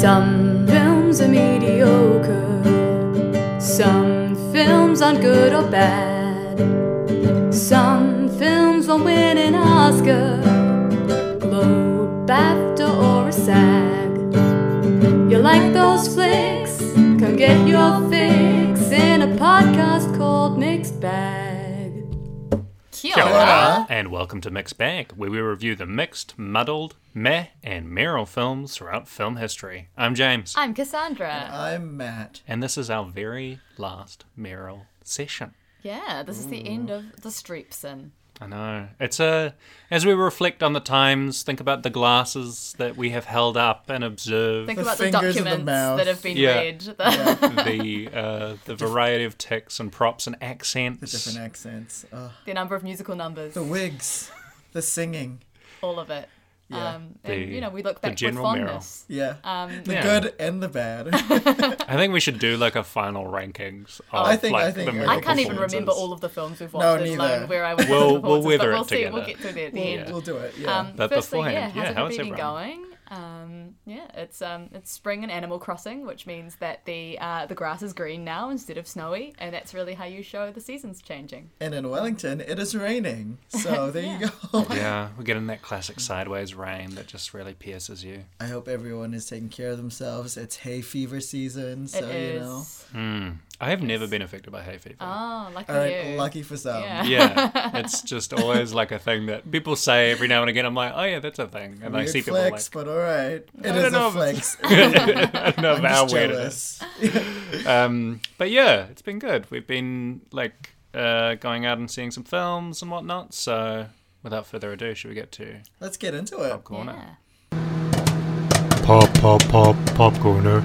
Some films are mediocre, some films aren't good or bad. Some films won't win an Oscar, Globe, BAFTA, or a SAG. You like those flicks? Come get your and welcome to Mixed Bag, where we review the mixed, muddled, meh, and Meryl films throughout film history. I'm James, I'm Cassandra. I'm Matt. and this is our very last Meryl session. yeah, this is the end of the Streepson. I know. It's a as we reflect on the times, think about the glasses that we have held up and observed Think The about the fingers in the documents that have been Yeah. read. the uh, the variety of ticks and props and accents. The different accents. Ugh. the number of musical numbers, the wigs. The singing. all of it. Yeah. Um, and, The- you know, we look the back with general Meryl. fondness. Yeah. Um, the Yeah. good and the bad. I think we should do like a final rankings. Of, I think- like, I think- the I I can't even remember all of the films we've No, watched, let neither. alone where I was. We'll- with we'll performances, weather but it we'll see. We'll get to that at the we'll, end. we'll do it. Yeah. Um, But firstly, beforehand, yeah, yeah, how's how's everybody been everyone? going? Um, yeah, it's um, it's spring and Animal Crossing, which means that the uh, the grass is green now instead of snowy, and that's really how you show the seasons changing. and in Wellington, it is raining. So there you go. Yeah, we're getting that classic sideways rain that just really pierces you. I hope everyone is taking care of themselves. It's hay fever season, so it is. you know. Mm. I have never been affected by hay fever. Oh, lucky All right, you. lucky for some. Yeah. yeah, it's just always like a thing that people say every now and again. I'm like, oh yeah, that's a thing, and I Weird see people flex, like, but all right. It I is a flex. I don't know I'm how just weird it is. jealous. Um, but yeah, it's been good. We've been like uh, going out and seeing some films and whatnot. So without further ado, should we get to Let's get into it. Pop Corner? Yeah. Pop, pop, pop, pop corner.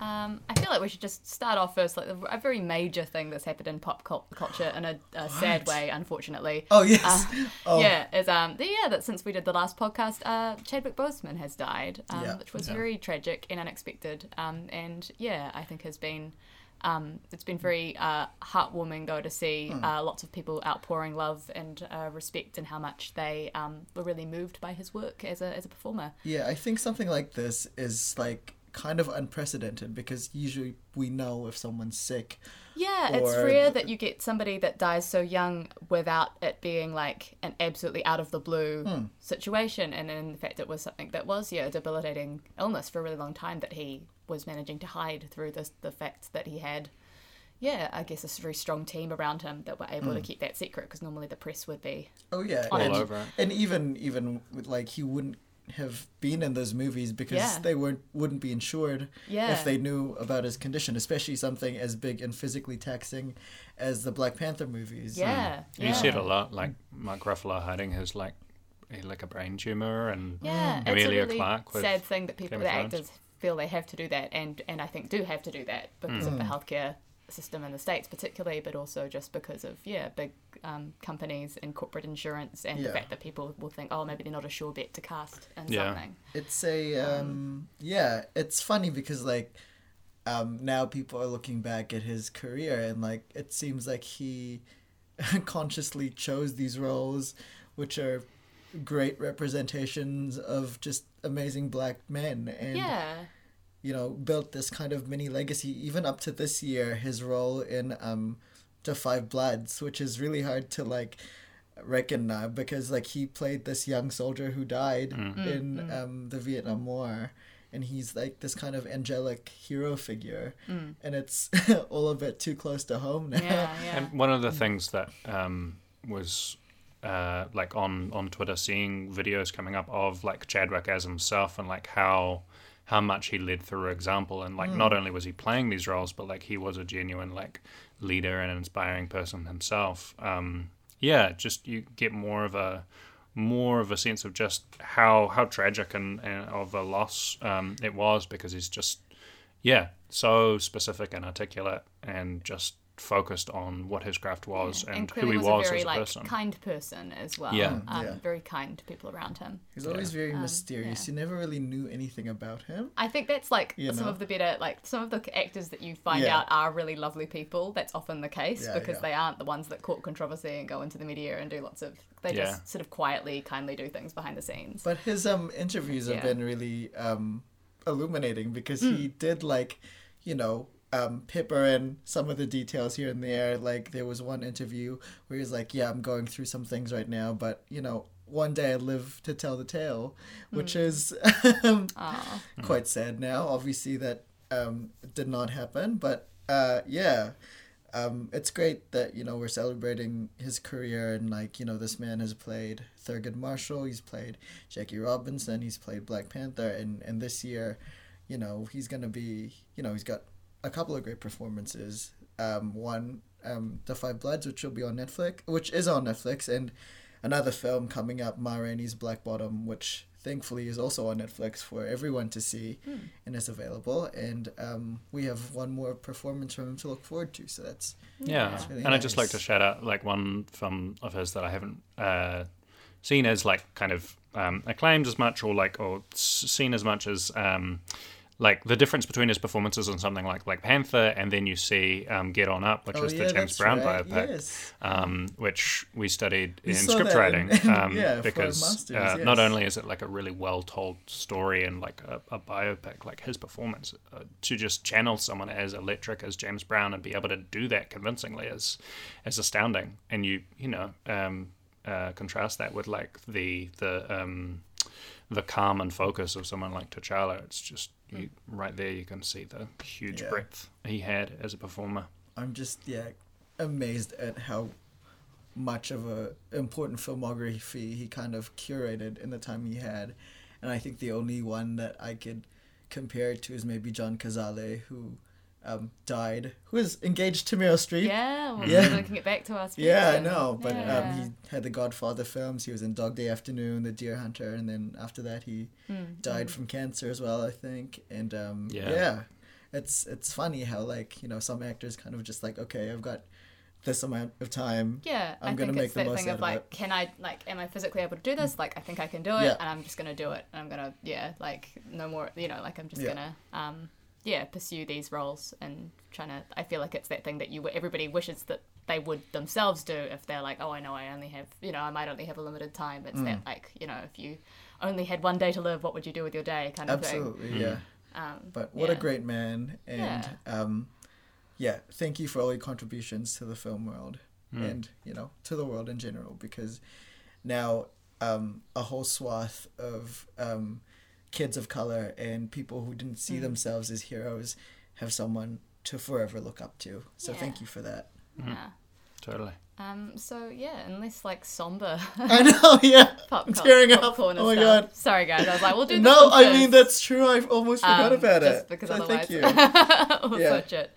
Um, I feel like we should just start off first, like a very major thing that's happened in pop cul- culture in a, a sad way, unfortunately. Oh yes. Uh, oh, Yeah, is um the, yeah that since we did the last podcast, uh, Chadwick Boseman has died, um, Yeah. which was Yeah. very tragic and unexpected. Um, and yeah, I think has been. Um, it's been very uh, heartwarming though to see Hmm. uh, lots of people outpouring love and uh, respect and how much they um, were really moved by his work as a as a performer. Yeah, I think something like this is like kind of unprecedented because usually we know if someone's sick. Yeah, it's rare that you get somebody that dies so young without it being like an absolutely out of the blue Hmm. situation. And in fact, it was something that was, yeah, a debilitating illness for a really long time that he was managing to hide through this, the fact that he had, yeah, I guess a very strong team around him that were able to Hmm. keep that secret because normally the press would be. Oh yeah, All and, over and even even like he wouldn't have been in those movies because Yeah. they weren't wouldn't be insured Yeah. if they knew about his condition, especially something as big and physically taxing as the Black Panther movies. Yeah. Hmm. yeah. You see it a lot, like Mark Ruffalo hiding his like he- like a brain tumor and Yeah, it's Emilia a really Clarke with sad thing that people, the actors, feel they have to do that, and and I think do have to do that because of the hmm. healthcare system in the states, particularly, but also just because of yeah, big um, companies and corporate insurance, and the fact that people will think, oh, maybe they're not a sure bet to cast in Yeah. something. It's a um, yeah, it's funny because like um, now people are looking back at his career and like it seems like he consciously chose these roles which are great representations of just amazing black men and yeah, you know built this kind of mini legacy. Even up to this year his role in um the five bloods which is really hard to like reckon now because like he played this young soldier who died Mm. in um the vietnam war. And he's like this kind of angelic hero figure. And it's all a bit too close to home now. Yeah, yeah. And one of the things that um, was uh, like on on Twitter, seeing videos coming up of like Chadwick as himself and like how how much he led through example and like not only was he playing these roles, but like he was a genuine like leader and inspiring person himself. Um, yeah, just you get more of a more of a sense of just how how tragic and, and of a loss um, it was because he's just yeah so specific and articulate and just focused on what his craft was and, who he was, was, a very as a like person. kind person as well. Yeah. Um, Yeah. very kind to people around him. he's always very Um, mysterious yeah. you never really knew anything about him I think that's like You some know? of the better, like some of the actors that you find Yeah. out are really lovely people. That's often the case Yeah, because yeah. they aren't the ones that court controversy and go into the media and do lots of. They Yeah. just sort of quietly, kindly do things behind the scenes. But his um interviews have been really um illuminating because he did like, you know, um, pepper in some of the details here and there. Like there was one interview where he was like, "Yeah, I'm going through some things right now, but you know, one day I live to tell the tale," which is um, quite sad now. Obviously, that um, did not happen, but uh, yeah, um, it's great that you know we're celebrating his career and like you know this man has played Thurgood Marshall, he's played Jackie Robinson, he's played Black Panther, and and this year, you know, he's gonna be you know he's got a couple of great performances. Um, one, um, The Five Bloods, which will be on Netflix, which is on Netflix, and another film coming up, Ma Rainey's Black Bottom, which thankfully is also on Netflix for everyone to see and is available. And um, we have one more performance from him to look forward to. So that's Yeah, That's really and I'd just like to shout out like one film of his that I haven't uh, seen as like kind of um, acclaimed as much or like or seen as much as um, like the difference between his performances on something like Black Panther and then you see um, Get On Up, which oh is yeah, the James Brown right. biopic. Yes. um, which we studied We in script writing in- um, yeah, because masters, uh, not only is it like a really well told story and like a, a biopic, like his performance uh, to just channel someone as electric as James Brown and be able to do that convincingly is is astounding. And you you know um, uh, contrast that with like the the um, the calm and focus of someone like T'Challa. It's just you, mm. right there you can see the huge Yeah. breadth he had as a performer. I'm just yeah amazed at how much of a important filmography he kind of curated in the time he had, and I think the only one that I could compare it to is maybe John Cazale, who um, died, who was engaged to Meryl Streep. Yeah, well, Yeah. linking it back to us. Yeah, I know, but Yeah. um, he had the Godfather films. He was in Dog Day Afternoon, The Deer Hunter, and then after that he Mm, died from cancer as well, I think. And um, Yeah. yeah. it's it's funny how like you know some actors kind of just like okay, I've got this amount of time. Yeah, I'm I gonna think make it's the that most thing out of of like, it. can I like, am I physically able to do this? Like, I think I can do it, Yeah. and I'm just gonna do it, and I'm gonna, yeah, like, no more, you know, like I'm just Yeah. gonna, um, yeah, pursue these roles and trying to. I feel like it's that thing that you everybody wishes that they would themselves do if they're like, oh, I know I only have, you know, I might only have a limited time. It's Mm. that like, you know, if you only had one day to live, what would you do with your day, kind of Absolutely, yeah. Um, But what a great man, and um, yeah, thank you for all your contributions to the film world and you know to the world in general because now um, a whole swath of um, kids of color and people who didn't see themselves as heroes have someone to forever look up to. So Yeah. thank you for that. yeah. Totally. Um, so yeah, unless like somber I know, yeah. pop I'm tearing up. popcorn Oh my stuff. god. Sorry guys, I was like, we'll do No, one I mean that's true. I almost forgot Um, about just it. because so otherwise thank you. we'll Yeah. switch it.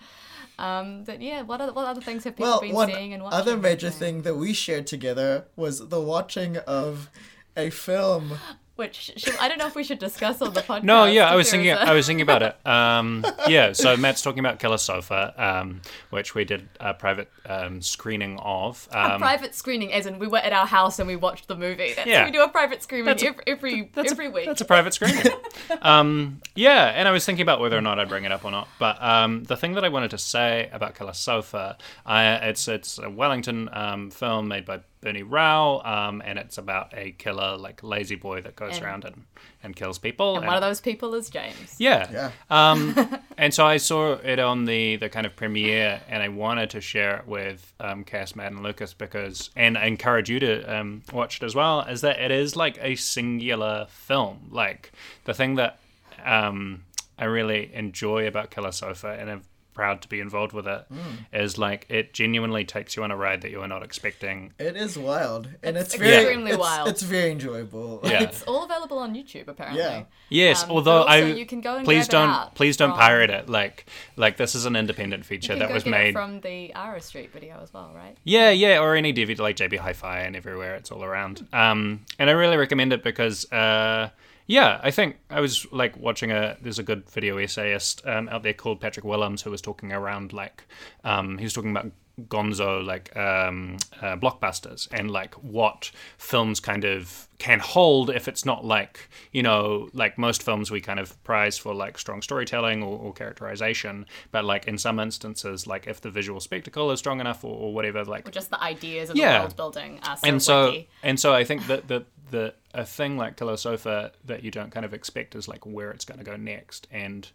Um, but yeah, what other what other things have people Well, been one seeing and watching? other major thing that we shared together was the watching of a film. which should, I don't know if we should discuss on the podcast. No, yeah, I was thinking. a- I was thinking about it. Um, yeah, so Matt's talking about Killer Sofa, um, which we did a private um, screening of. a Um, private screening, as in we were at our house and we watched the movie. That's, Yeah. we do a private screening That's a- every every, that's every a, week. That's a private screening. um, yeah, and I was thinking about whether or not I'd bring it up or not. But um, the thing that I wanted to say about Killer Sofa, I, it's it's a Wellington um, film made by Bernie Rao, um, and it's about a killer like lazy boy that goes And- around and, and kills people. and one of those people is James. Yeah. Yeah. Um, and so I saw it on the, the kind of premiere, and I wanted to share it with um, Cass, Matt, and Lucas because, and I encourage you to um, watch it as well, is that it is like a singular film. Like the thing that um, I really enjoy about Killer Sofa, and I'm proud to be involved with it, is like it genuinely takes you on a ride that you are not expecting. It is wild, and It's it's, very extremely it's, wild. It's very enjoyable. Yeah. It's all available on YouTube apparently. Yeah. Yes, Um, although also I you can go and please don't please don't from- pirate it. Like like this is an independent You feature can that go was made from the Aro Street video as well, right? Yeah, yeah, or any DVD like JB Hi-Fi and everywhere. It's all around. Um, and I really recommend it because, uh, yeah, I think I was like watching a. There's a good video essayist um, out there called Patrick Willems who was talking around like um, he was talking about gonzo like um, uh, blockbusters and like what films kind of can hold if it's not like you know like most films we kind of prize for like strong storytelling or, or characterization but like in some instances like if the visual spectacle is strong enough or, or whatever like Or just the ideas of Yeah. the world building are so and so witty. and so I think that the the a thing like Killer Sofa that you don't kind of expect is like where it's going to go next, and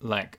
like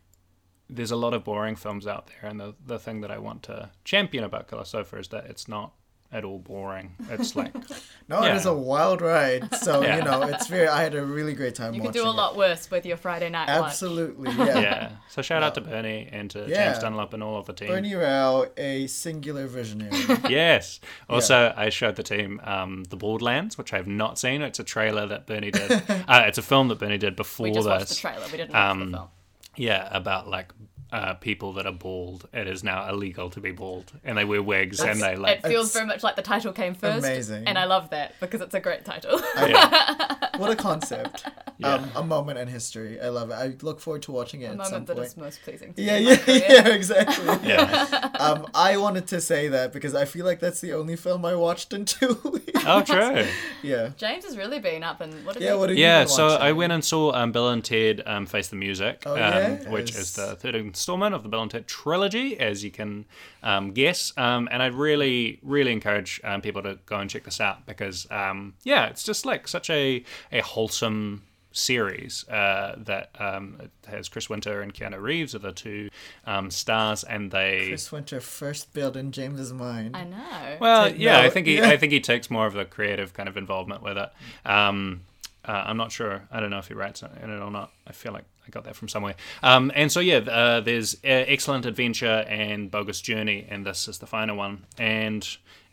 there's a lot of boring films out there, and the the thing that I want to champion about Killer Sofa is that it's not at all boring. It's like No, Yeah. it is a wild ride. So Yeah. you know, it's very. I had a really great time. Watching. You could watching do a it. lot worse with your Friday night watch. Absolutely, yeah. yeah. So shout out to Bernie and to Yeah. James Dunlop and all of the team. Bernie Rao, a singular visionary. Yes. Also, I showed the team um, the Borderlands, which I have not seen. It's a trailer that Bernie did. uh, it's a film that Bernie did before We just watched the trailer. We didn't watch Um, the film. Yeah, about like uh, people that are bald. It is now illegal to be bald, and they wear wigs and they like. it feels very much like the title came first. amazing. And I love that because it's a great title. what a concept. Yeah. Um, a moment in history. I love it. I look forward to watching it the at some moment that point. is most pleasing to Yeah, me in yeah, yeah, exactly. yeah. Um, I wanted to say that because I feel like that's the only film I watched in two weeks. Oh, true. yeah. James has really been up and what have Yeah, you what have you Yeah, been so I went and saw um, Bill and Ted um, Face the Music, Oh, um, yes. which is the third installment of the Bill and Ted trilogy, as you can um, guess. Um, and I'd really, really encourage um, people to go and check this out because, um, yeah, it's just like such a, a wholesome series uh, that um, has Chris Winter and Keanu Reeves are the two um, stars, and they. Chris Winter first built in James's mind. I know. Well, Take yeah, I think he, yeah. I think he takes more of the creative kind of involvement with it. Um, uh, I'm not sure. I don't know if he writes in it or not. I feel like I got that from somewhere. Um, and so yeah, uh, there's uh, excellent adventure and bogus journey, and this is the final one. And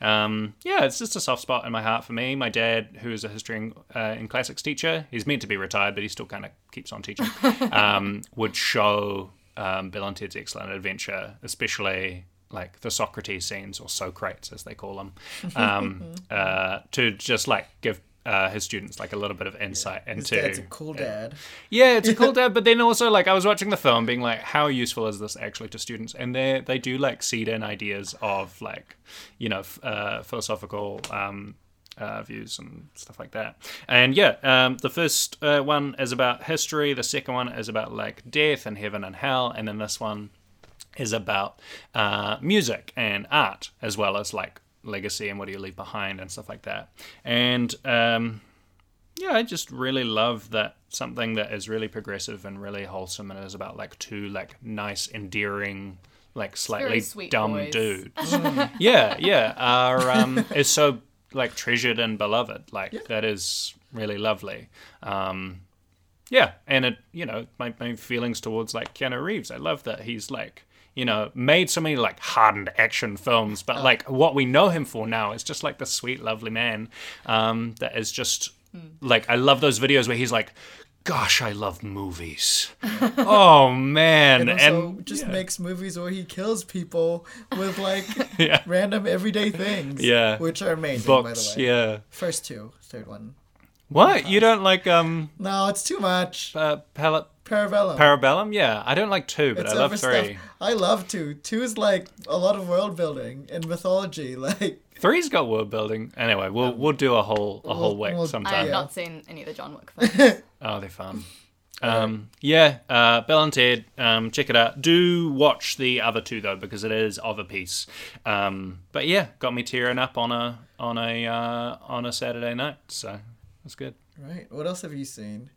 um, yeah, it's just a soft spot in my heart for me. My dad, who is a history and, uh, and classics teacher, he's meant to be retired, but he still kind of keeps on teaching. um, would show um, Bill and Ted's Excellent Adventure, especially like the Socrates scenes or Socrates as they call them, um, uh, to just like give uh, his students like a little bit of insight His into. dad's a cool dad. Yeah, it's a cool dad, but then also like I was watching the film, being like, how useful is this actually to students? And they they do like seed in ideas of like, you know, f- uh, philosophical. Um, uh, views and stuff like that. And yeah, um, the first uh, one is about history. The second one is about like death and heaven and hell. And then this one is about uh, music and art as well as like legacy and what do you leave behind and stuff like that. And um, yeah, I just really love that something that is really progressive and really wholesome and is about like two like nice, endearing, like slightly sweet dumb boys. dudes. yeah, yeah, are um, is so like treasured and beloved. Like that is really lovely. Um, yeah, and it you know my my feelings towards like Keanu Reeves. I love that he's like you know made so many like hardened action films, but like what we know him for now is just like the sweet, lovely man um, that is just like I love those videos where he's like. Gosh, I love movies. oh man, And and, just makes movies where he kills people with like Yeah. random everyday things. Yeah. Which are amazing, books. by the way. Yeah. First two, third one. What you don't like? Um, No, it's too much. uh, Pal- Parabellum. Parabellum? Yeah, I don't like two, but It's I love overstuffed. three. I love two. Two is like a lot of world building and mythology. Like Three's got world building. Anyway, we'll we'll do a whole a whole We'll- week we'll- I have not seen any of the John Wick films. Oh, they're fun. Um, yeah, uh, Bill and Ted, um, check it out. Do watch the other two though, because it is of a piece. Um, but yeah, got me tearing up on a on a uh, on a Saturday night, so that's good. right. What else have you seen?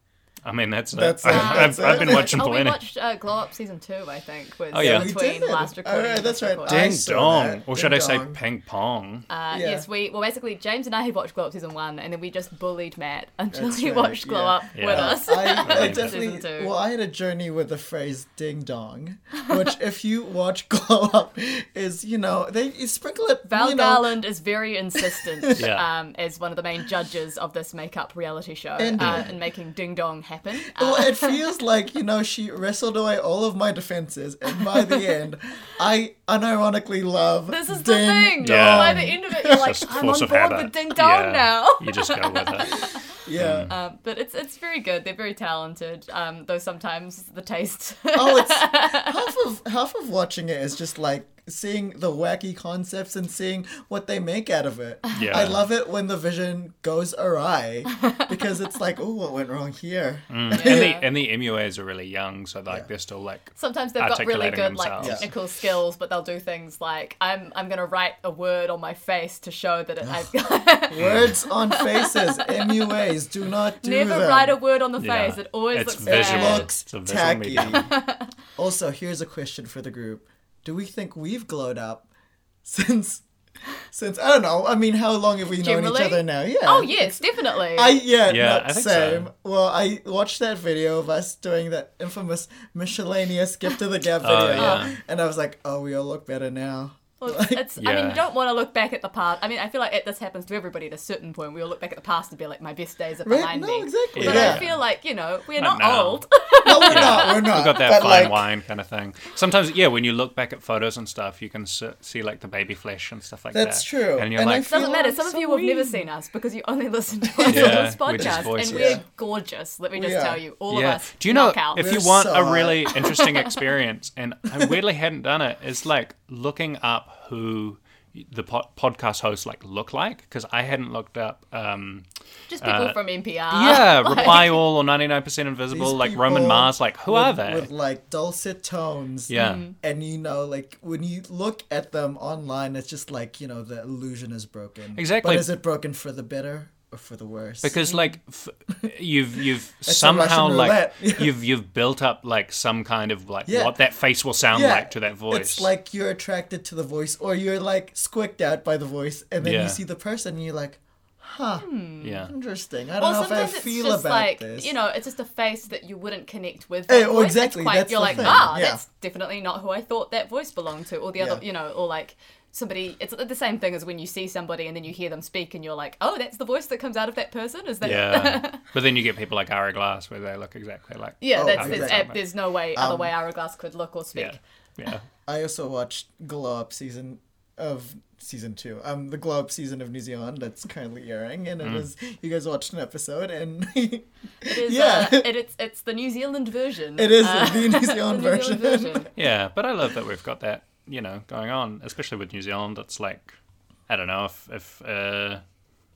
I mean, that's, That's it. it, I've, that's I've, I've it. been watching oh, we watched uh, Glow Up season two, I think. Was Oh, yeah. We between did. last recording. Alright, and that's right. recording. Ding saw dong, that. or Ding should I say ping pong? Uh, Yeah. Yes, we well basically James and I had watched Glow Up season one, and then we just bullied Matt until That's he right, watched Glow yeah. Up Yeah. with us. I, I definitely two. well, I had a journey with the phrase "ding dong," which, if you watch Glow Up, is you know they you sprinkle it. Val you know, Garland is very insistent Yeah. um, as one of the main judges of this makeup reality show And- uh, and making Ding Dong happen. Well, Uh, it feels like you know she wrestled away all of my defenses, and by the end, I unironically love. this is the Ding thing. Yeah. By the end of it, you're like, Just I'm on board habit. with Ding Dong Yeah. now. You just go with it. Yeah. Um, but it's it's very good. They're very talented. Um, though sometimes the taste. Oh, it's half of half of watching it is just like seeing the wacky concepts and seeing what they make out of it. Yeah. I love it when the vision goes awry because it's like, oh, what went wrong here? Mm. And the and the MUAs are really young, so like Yeah. they're still like Sometimes they've got really articulating good like themselves. technical skills, but they'll do things like I'm I'm gonna write a word on my face to show that it, I've got Words on faces, MUAs, do not do never them. write a word on the Yeah. face. It always It's looks visual. bad. looks It's a visual tacky. medium. also, here's a question for the group: Do we think we've glowed up since? Since I don't know. I mean, how long have we known each other now? Yeah. Oh yes, definitely. I yeah, Yeah, not I think same. so. Well, I watched that video of us doing that infamous miscellaneous gift to the gap Oh, video, yeah. Oh. and I was like, oh, we all look better now. Well, it's, it's- I mean, you don't want to look back at the past. I mean, I feel like it, this happens to everybody at a certain point. We all look back at the past and be like, my best days are Right? behind No, me. exactly. But yeah. I feel like you know we're Not not, old. no, we're not. We're not. We've got that but fine like, wine kind of thing. Sometimes, yeah, when you look back at photos and stuff, you can s- see like the baby flesh and stuff like That's that. That's true. And you're And like, feel Doesn't matter. like Some of you have never seen us because you only listen to us Yeah, on this we're podcast, and we're Yeah. gorgeous. Let me just We tell you, all yeah. of us. Do you know knockout. if you want so a really interesting experience, and I weirdly hadn't done it, it, is like looking up who the po- podcast hosts like look like because I hadn't looked up. Um, just people uh, from NPR. yeah, like- Reply All or 99% Invisible, like Roman Mars, like who with, are they? With like dulcet tones. yeah. Mm. And you know, like when you look at them online, it's just like you know the illusion is broken. Exactly. But is it broken for the better or for the worse? because like f- you've you've somehow like roulette. you've you've built up like some kind of like Yeah. what that face will sound Yeah, like to that voice. It's like you're attracted to the voice, or you're like squicked out by the voice, and then Yeah. you see the person, and you're like, "Huh, yeah. interesting." I don't Well, know if I sometimes it's feel just about like this. you know, it's just a face that you wouldn't connect with. Hey, that well, voice. It's exactly, quite- that's you're the like, thing, ah, yeah. that's definitely not who I thought that voice belonged to, or the other, Yeah. you know, or like somebody. It's the same thing as when you see somebody and then you hear them speak, and you're like, oh, that's the voice that comes out of that person. Is that? Yeah, but then you get people like Ira Glass where they look exactly like yeah, Oh, that's, exactly. that's there's no way other Um, way Hourglass could look or speak. yeah, yeah. I also watched Glow Up season of season two. Um, the Glow Up season of New Zealand that's currently airing, and it Mm. was you guys watched an episode, and It is. Yeah. Uh, it, it's it's the New Zealand version. it is Uh, the New the Zealand version. Zealand version. Yeah, but I love that we've got that, you know, going on, especially with New Zealand. It's like, I don't know if, if uh,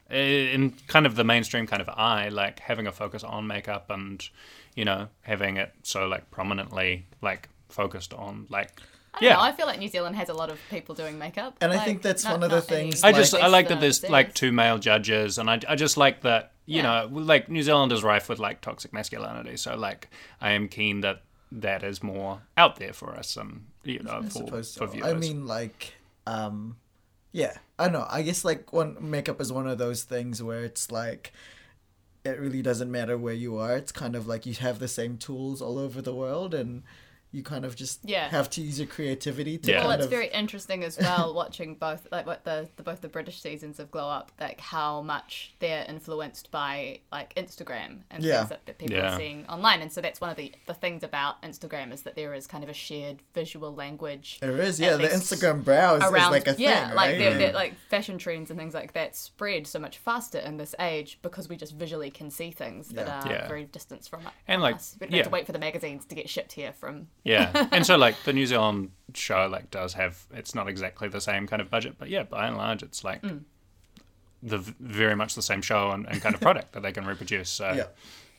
in kind of the mainstream kind of eye, like having a focus on makeup and, you know, having it so like prominently like focused on like, I don't yeah. know, I feel like New Zealand has a lot of people doing makeup. And I think that's not- one of the not any things, I just like- I like that there's things. like two male judges, and I, I just like that you Yeah. know like New Zealand is rife with like toxic masculinity, so like I am keen that that is more out there for us, and you know I for, suppose for viewers. I mean, like, um, yeah, I don't know. I guess like one makeup is one of those things where it's like it really doesn't matter where you are. It's kind of like you have the same tools all over the world, and you kind of just Yeah. have to use your creativity to Yeah. Well, it's of very interesting as well watching both like what the, the both the British seasons of Glow Up, like how much they're influenced by like Instagram and Yeah. things that, that people Yeah. are seeing online. And so that's one of the, the things about Instagram is that there is kind of a shared visual language there is yeah. The Instagram browse is around like a yeah, thing, like right? they're, they're, like fashion trends and things like that spread so much faster in this age because we just visually can see things that are Yeah. very distant from it. And, like, us. we don't have to yeah. wait for the magazines to get shipped here from Yeah, and so like the New Zealand show like does have it's not exactly the same kind of budget, but yeah, by and large, it's like Mm. the very much the same show and, and kind of product that they can reproduce. So Yeah.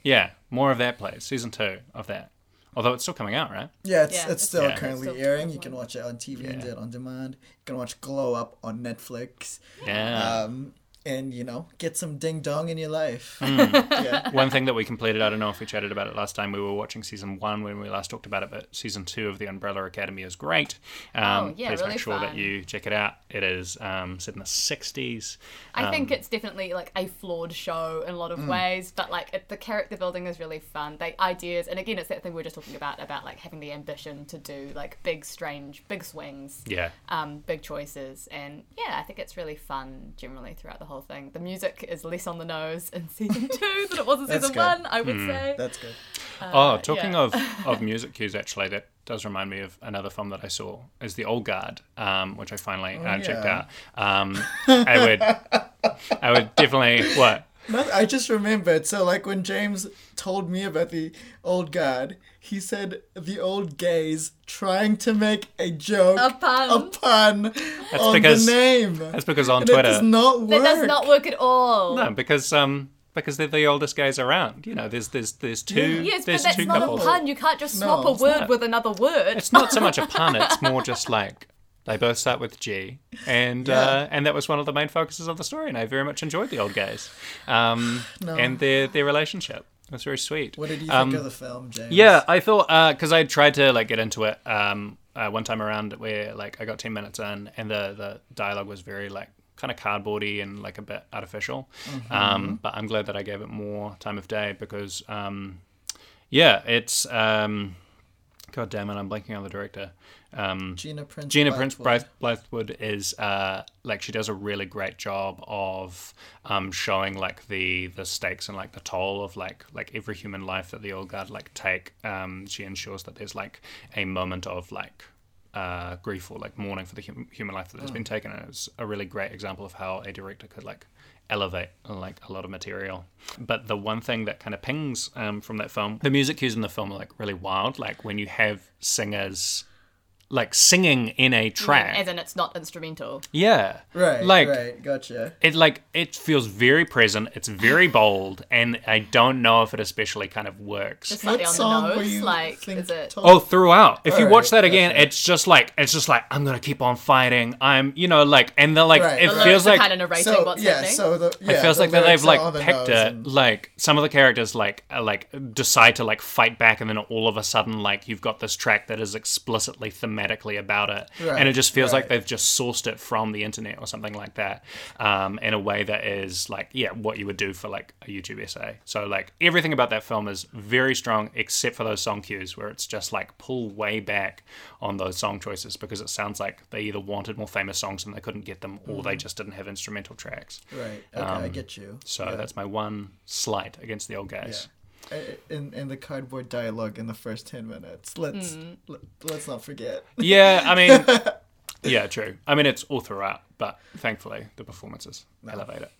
yeah, more of that, please. Season two of that. Although it's still coming out, right? Yeah, it's, Yeah, it's it's- still Yeah. currently Still airing. You can watch it on TV and Yeah. get it on demand. You can watch Glow Up on Netflix. Yeah. Um, and you know, get some ding dong in your life. Hmm. yeah. One thing that we completed, I don't know if we chatted about it last time, we were watching season one when we last talked about it, but season two of The Umbrella Academy is great. Um, Oh, yeah, please really make sure that you check it out. It is um, set in the 60s. I think Um, it's definitely like a flawed show in a lot Mm. of ways, but like it, the character building is really fun. The ideas, and again, it's that thing we were just talking about about like having the ambition to do like big, strange, big swings, Yeah. um, big choices, and yeah, I think it's really fun generally throughout the whole thing. The music is less on the nose in season two than it was in season good. one. I would say. That's good. Oh, talking yeah. of, of music cues, actually, that does remind me of another film that I saw, is The Old Guard, um, which I finally uh, checked out. Um, I would, I would definitely what. No, I just remembered. So, like, when James told me about the old guard, he said the old gays trying to make a joke, A pun. a pun on because- the name. That's because on and it does not work. That does not work at all. No, because um because they're the oldest gays around. You know, there's there's there's two Yes, but that's not couples. a pun. You can't just No, swap a word not. with another word. It's not so much a pun. It's more just like they both start with G, and Yeah. uh, and that was one of the main focuses of the story. And I very much enjoyed the old gays, um, No. and their their relationship. Was very sweet. What did you Um, think of the film, James? Yeah, I thought because I tried to like get into it um, uh, one time around where like I got ten minutes in and the the dialogue was very like kind of cardboardy and like a bit artificial. Um, but I'm glad that I gave it more time of day because um, yeah, it's um, god damn it, I'm blanking on the director. Um, Gina Prince. Gina Prince Bythewood is uh, like she does a really great job of um, showing like the the stakes and like the toll of like like every human life that the old guard like take. Um, she ensures that there's like a moment of like uh, grief or like mourning for the hum- human life that has been taken. And it's a really great example of how a director could like elevate like a lot of material. But the one thing that kind of pings um, from that film, the music cues in the film are like really wild. Like when you have singers like singing in a track. As in, it's not instrumental. Yeah. Right. Like right. Gotcha. it like it feels very present, it's very bold, and I don't know if it especially kind of works. Just slightly What on song the nose. Like, think is it? told- Oh, throughout. If you watch Alright, that again, gotcha. it's just like it's just like I'm gonna keep on fighting. I'm, you know, like, and they're like, Right. it The The feels like kind of narrating So what's yeah, happening. so the yeah, it feels the like that they've like the picked it. and- Like some of the characters like uh, like decide to like fight back, and then all of a sudden like you've got this track that is explicitly thematically about it, Right, and it just feels like they've just sourced it from the internet or something like that, um, in a way that is like yeah, what you would do for like a YouTube essay. So like everything about that film is very strong, except for those song cues where it's just like pull way back on those song choices because it sounds like they either wanted more famous songs and they couldn't get them, or Mm. they just didn't have instrumental tracks. Right. Okay, I get you. Um, So Yeah. that's my one slight against the old guys. Uh, in in the cardboard dialogue in the first ten minutes. Let's Mm. let, let's not forget. Yeah, I mean, yeah, true. I mean, it's all throughout, but thankfully the performances elevate it.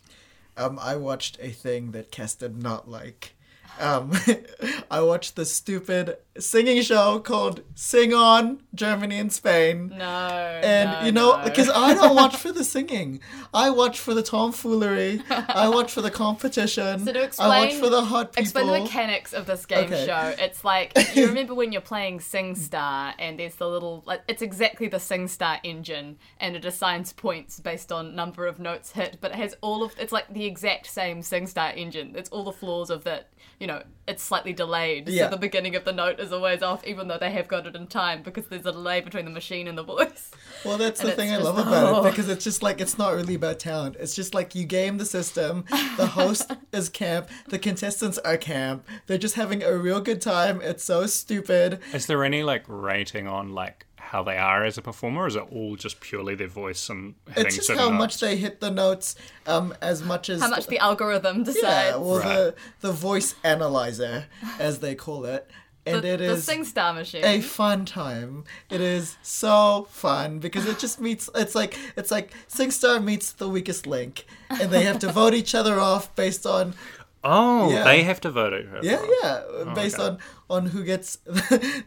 Um, I watched a thing that Cass did not like. Um, I watched the stupid singing show called Sing On Germany and Spain. No. And no, you know, no. because I don't watch for the singing, I watch for the tomfoolery. I watch for the competition. So to I watch explain- for the hot people. Explain the mechanics of this game Okay. show. It's like you remember when you're playing SingStar and there's the little like it's exactly the SingStar engine and it assigns points based on number of notes hit, but it has all of it's like the exact same SingStar engine. It's all the flaws of that, you know, it's slightly delayed. Yeah. So the beginning of the note is always off even though they have got it in time because there's a delay between the machine and the voice. Well, that's the thing I love just- about oh. it because it's just like it's not really about talent. It's just like you game the system. The host is camp. The contestants are camp. They're just having a real good time. It's so stupid. Is there any like rating on like how they are as a performer? Or is it all just purely their voice and hitting It's just certain how notes? much they hit the notes, um, as much as How much the algorithm decides. yeah, well Right. the the voice analyzer, as they call it, and the, it the is SingStar machine. a fun time. It is so fun because it just meets. It's like it's like SingStar meets the weakest link, and they have to vote each other off based on Oh, Yeah. they have to vote it. yeah oh, yeah based okay. on on who gets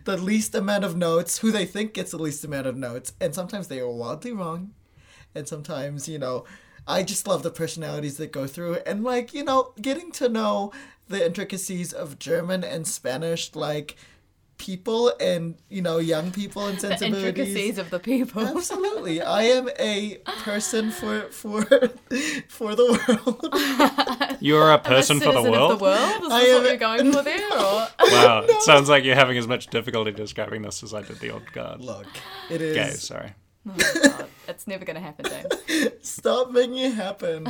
the least amount of notes, who they think gets the least amount of notes, and sometimes they are wildly wrong, and sometimes you know. I just love the personalities that go through and like, you know, getting to know the intricacies of German and Spanish like people and, you know, young people and the sensibilities. intricacies of the people. Absolutely. I am a person for for for the world. You're a A person for the world. Of the world? Is I am- what you're going for there? Or? Wow, it sounds like you're having as much difficulty describing this as I did the old guard. Look, it is Gay, sorry. Oh, It's never going to happen, James. Stop making it happen.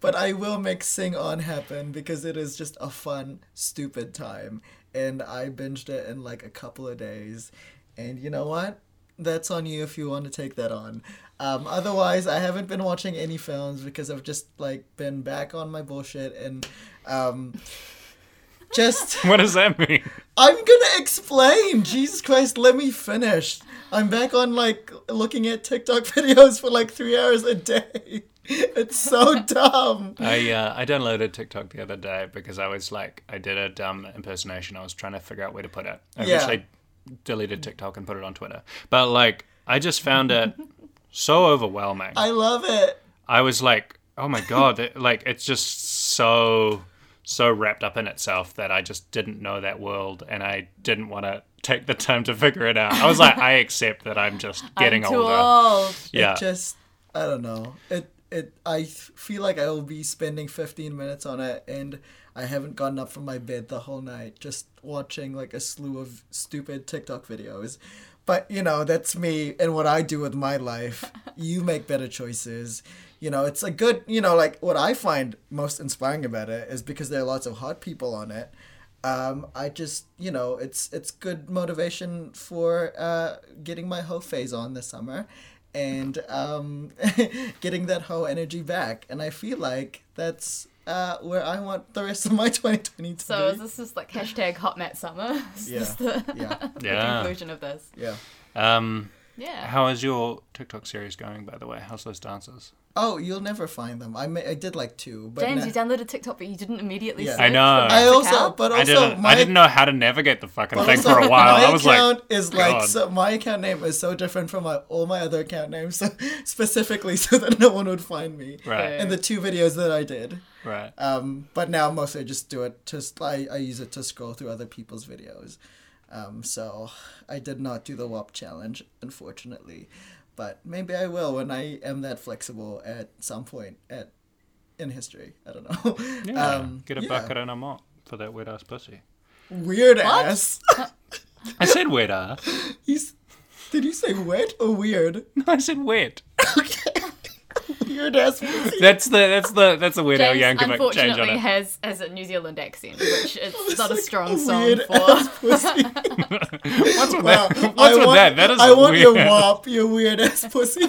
But I will make Sing On happen because it is just a fun, stupid time. And I binged it in like a couple of days. And you know what? That's on you if you want to take that on. Um, otherwise, I haven't been watching any films because I've just like been back on my bullshit and um, just What does that mean? I'm gonna explain. Jesus Christ, let me finish. I'm back on like looking at TikTok videos for like three hours a day. It's so dumb. I uh, I downloaded TikTok the other day because I was like I did a dumb impersonation. I was trying to figure out where to put it. I Yeah. eventually deleted TikTok and put it on Twitter. But like I just found it so overwhelming. I love it. I was like, oh my god, it, like it's just so so wrapped up in itself that I just didn't know that world and I didn't want to take the time to figure it out. I was like, I accept that I'm just getting I'm too older. old. Yeah. It just I don't know. It it I feel like I will be spending 15 minutes on it and I haven't gotten up from my bed the whole night just watching like a slew of stupid TikTok videos. But you know, that's me and what I do with my life. You make better choices. You know, it's a good, you know, like what I find most inspiring about it is because there are lots of hot people on it. Um, I just, you know, it's it's good motivation for uh, getting my hoe phase on this summer, and um, getting that whole energy back. And I feel like that's uh, where I want the rest of my 2020 to So be. is this is like hashtag hot mat summer? Is Yeah. the, Yeah. the Yeah. conclusion of this? yeah. Um, Yeah. how is your TikTok series going, by the way? How's those dances? Oh, you'll never find them. I ma- I did like two, but James, na- you downloaded TikTok, but you didn't immediately. Yeah. search I know. I also, account? but I also didn't. my I didn't know how to navigate the fucking thing also, for a while. My I was like, account is like so my account name is so different from my, all my other account names, so, specifically so that no one would find me. right, And the two videos that I did, right. um, but now mostly I just do it. Just I, I use it to scroll through other people's videos. Um, so I did not do the WAP challenge, unfortunately, but maybe I will when I am that flexible at some point at in history. I don't know. Yeah, Um, get a yeah. bucket and a mop for that weird ass pussy. Weird What? ass. I said wet ass. He's, did you say wet or weird? No, I said wet. Weird ass pussy. That's the that's the that's the weird Al James Yankovic change on unfortunately it. has has a New Zealand accent, which is not a Like strong song weird for. ass pussy. What's with Wow. that? I What's with want, that? That is I want weird. your wop, your weird ass pussy.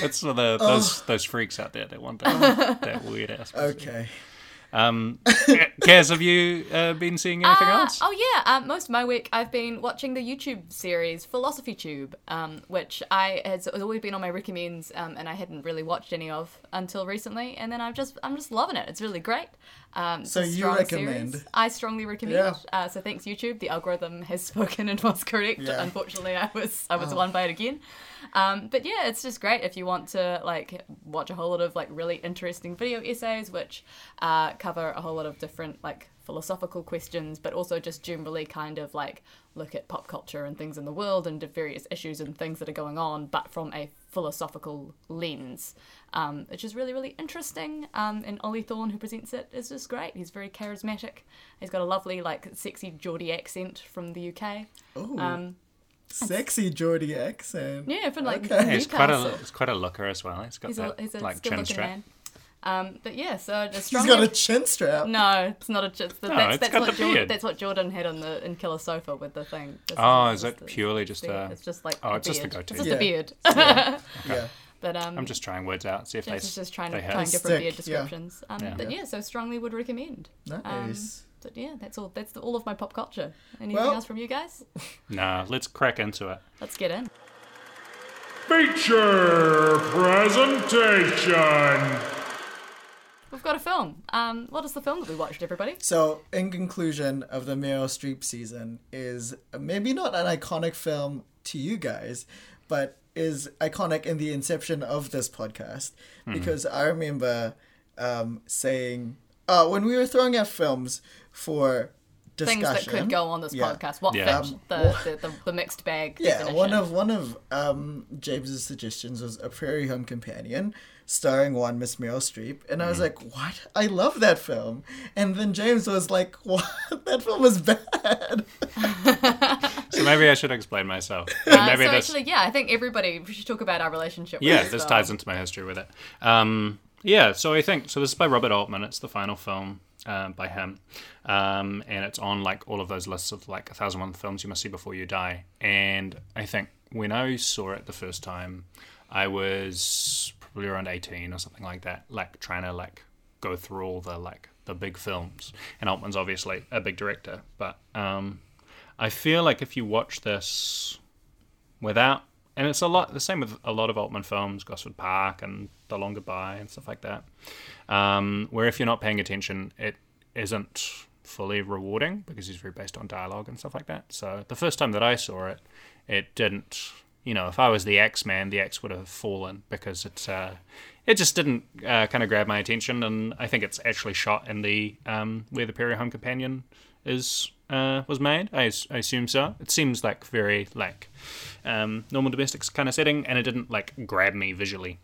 That's for the oh. those those freaks out there that want that, that weird ass. pussy. Okay. Um, Cass, have you uh, been seeing anything Uh, else? Oh yeah, um, most of my week I've been watching the YouTube series Philosophy Tube, um, which I has, has always been on my recommends, um, and I hadn't really watched any of until recently, and then I'm just I'm just loving it. It's really great. Um, So you strong recommend? series. I strongly recommend. Yeah. Uh, so thanks YouTube. The algorithm has spoken and was correct. Yeah. Unfortunately, I was I was Oh. won by it again. Um, but yeah, it's just great if you want to like watch a whole lot of like really interesting video essays, which uh, cover a whole lot of different like philosophical questions, but also just generally kind of like look at pop culture and things in the world and various issues and things that are going on, but from a philosophical lens, um, which is really really interesting. Um, and Ollie Thorn, who presents it, is just great. He's very charismatic. He's got a lovely like sexy Geordie accent from the UK. Oh, Um, sexy Geordie accent. yeah, from like Okay. He's quite a he's quite a looker as well. He's got He's a, that he's a like good chin strap. man. Um, but yeah, so the He's strong. got a chin strap. no, it's not a. It's the, No, that's it's that's got what the Jordan, beard. that's what Jordan had on the in Killer Sofa with the thing. This Oh, this is it the- purely just beard. a- It's just like Oh, the it's just the beard. goatee. It's just Yeah. the beard. Yeah. but um, I'm just trying words out. See if James they just trying they to hit. find different beard Stick, yeah. descriptions. Um, Yeah. But yeah, so strongly would recommend. Um, Nice. but yeah, that's all. That's the, all of my pop culture. Anything Well- else from you guys? Nah, let's crack into it. Let's get in. Feature presentation. We've got a film. Um, what is the film that we watched, everybody? So, in conclusion of the Meryl Streep season, is maybe not an iconic film to you guys, but is iconic in the inception of this podcast because I remember um, saying uh, when we were throwing out films for discussion. Things that could go on this Yeah. podcast. What Yeah. fit the, the, the, the mixed bag? Yeah, definition. one of one of um, James's suggestions was a Prairie Home Companion, starring one Miss Meryl Streep, and I was like, "What? I love that film." And then James was like, "What? That film is bad." So maybe I should explain myself. Uh, maybe so this. actually, yeah, I think everybody we should talk about our relationship. yeah, this film. ties into my history with it. Um, yeah, so I think so. This is by Robert Altman. It's the final film um, by him, um, and it's on like all of those lists of like a thousand one films you must see before you die. And I think when I saw it the first time, I was probably around eighteen or something like that, like trying to like go through all the like the big films. And Altman's obviously a big director, but um, I feel like if you watch this without, and it's a lot the same with a lot of Altman films, Gosford Park and The Long Goodbye and stuff like that, um, where if you're not paying attention, it isn't fully rewarding because it's very based on dialogue and stuff like that. So the first time that I saw it, it didn't. You know, if I was the X Man, the X would have fallen because it's uh, it just didn't uh, kind of grab my attention, and I think it's actually shot in the um, where the Prairie Home Companion is uh, was made. I, I assume so. It seems like very like um, normal domestics kind of setting, and it didn't like grab me visually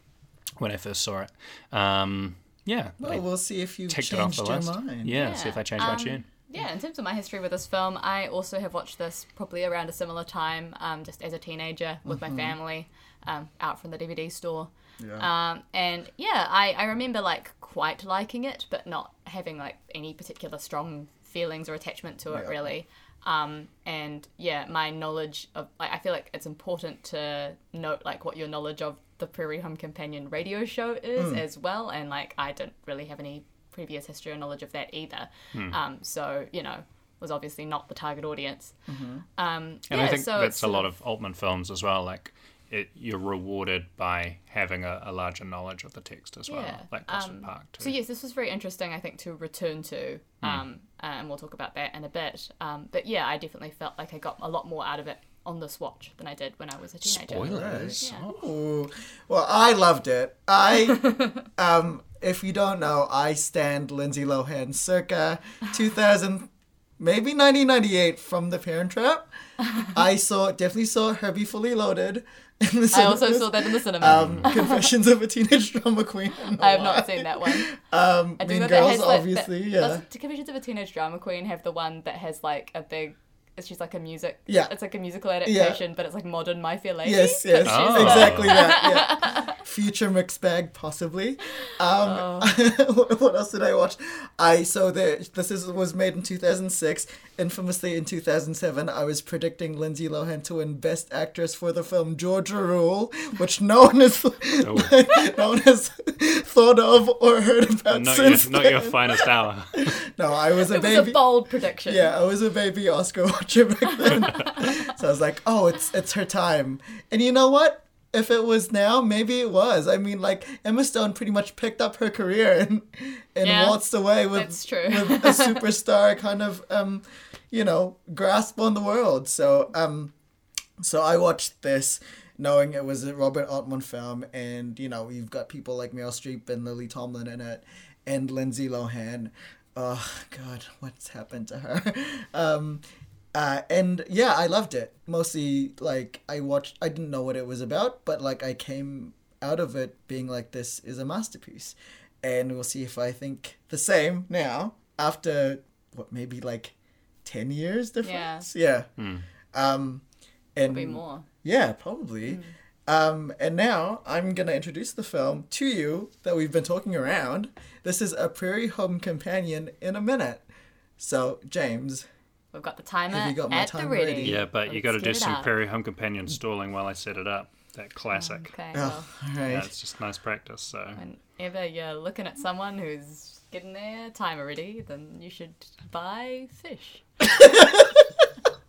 when I first saw it. Um, yeah, Well, I we'll see if you ticked it off changed the your list. mind. Yeah, see if I change my Um, tune. Yeah, in terms of my history with this film, I also have watched this probably around a similar time, um, just as a teenager with my family, um, out from the DVD store. Yeah. Um, and yeah, I, I remember like quite liking it, but not having like any particular strong feelings or attachment to it Yeah. really. Um, and yeah, my knowledge of like I feel like it's important to note like what your knowledge of the Prairie Home Companion radio show is Hmm. as well. And like I didn't really have any previous history or knowledge of that either. Hmm. Um, so you know, was obviously not the target audience. Mm-hmm. Um, And yeah, I think so that's a lot of Altman films as well. Like, it, you're rewarded by having a, a larger knowledge of the text as well, Yeah, like Gosford um, Park too. So yes, this was very interesting. I think to return to, Hmm. um, and we'll talk about that in a bit. Um, but yeah, I definitely felt like I got a lot more out of it on this watch than I did when I was a teenager. Spoilers. Yeah. Oh. Well, I loved it. I, um, if you don't know, I stand Lindsay Lohan circa 2000, maybe 1998 from The Parent Trap. I saw, definitely saw Herbie Fully Loaded. In the I also saw that in the cinema. Um, Confessions of a Teenage Drama Queen. I have not seen that one. Um, I do mean Girls, that has like, obviously, that, yeah. Does Confessions of a Teenage Drama Queen have the one that has like a big? It's just like a music. Yeah. It's like a musical adaptation, but it's like modern My Fair Lady. Yes, yes, Oh. exactly that. Yeah, future mixed bag, possibly. Um, what what else did I watch? I so the this is was made in two thousand six. Infamously, in two thousand seven, I was predicting Lindsay Lohan to win Best Actress for the film Georgia Rule, which no one has no one has thought of or heard about not your, since not then. your finest hour. No, I was a baby. It was a bold prediction. Yeah, I was a baby Oscar watcher back then. so I was like, oh, it's it's her time. And you know what? If it was now, maybe it was. I mean, like Emma Stone pretty much picked up her career and and Yeah, waltzed away with with a superstar kind of um, you know, grasp on the world. So um, so I watched this knowing it was a Robert Altman film, and you know you've got people like Meryl Streep and Lily Tomlin in it, and Lindsay Lohan. Oh God, what's happened to her? Um, uh, and yeah, I loved it. Mostly like I watched. I didn't know what it was about, but like I came out of it being like this is a masterpiece, and we'll see if I think the same now after what maybe like ten years difference. Yeah. Um, and Probably more. yeah, probably. Um, and now I'm gonna introduce the film to you that we've been talking around. This is a Prairie Home Companion in a minute. So James, We've got the timer Have you got my at the ready. ready? Yeah, but you Let's got to do some out. Prairie Home Companion stalling while I set it up. That classic. Okay. oh, Well, Yeah, right. it's just nice practice. So whenever you're looking at someone who's getting their timer ready, then you should buy fish.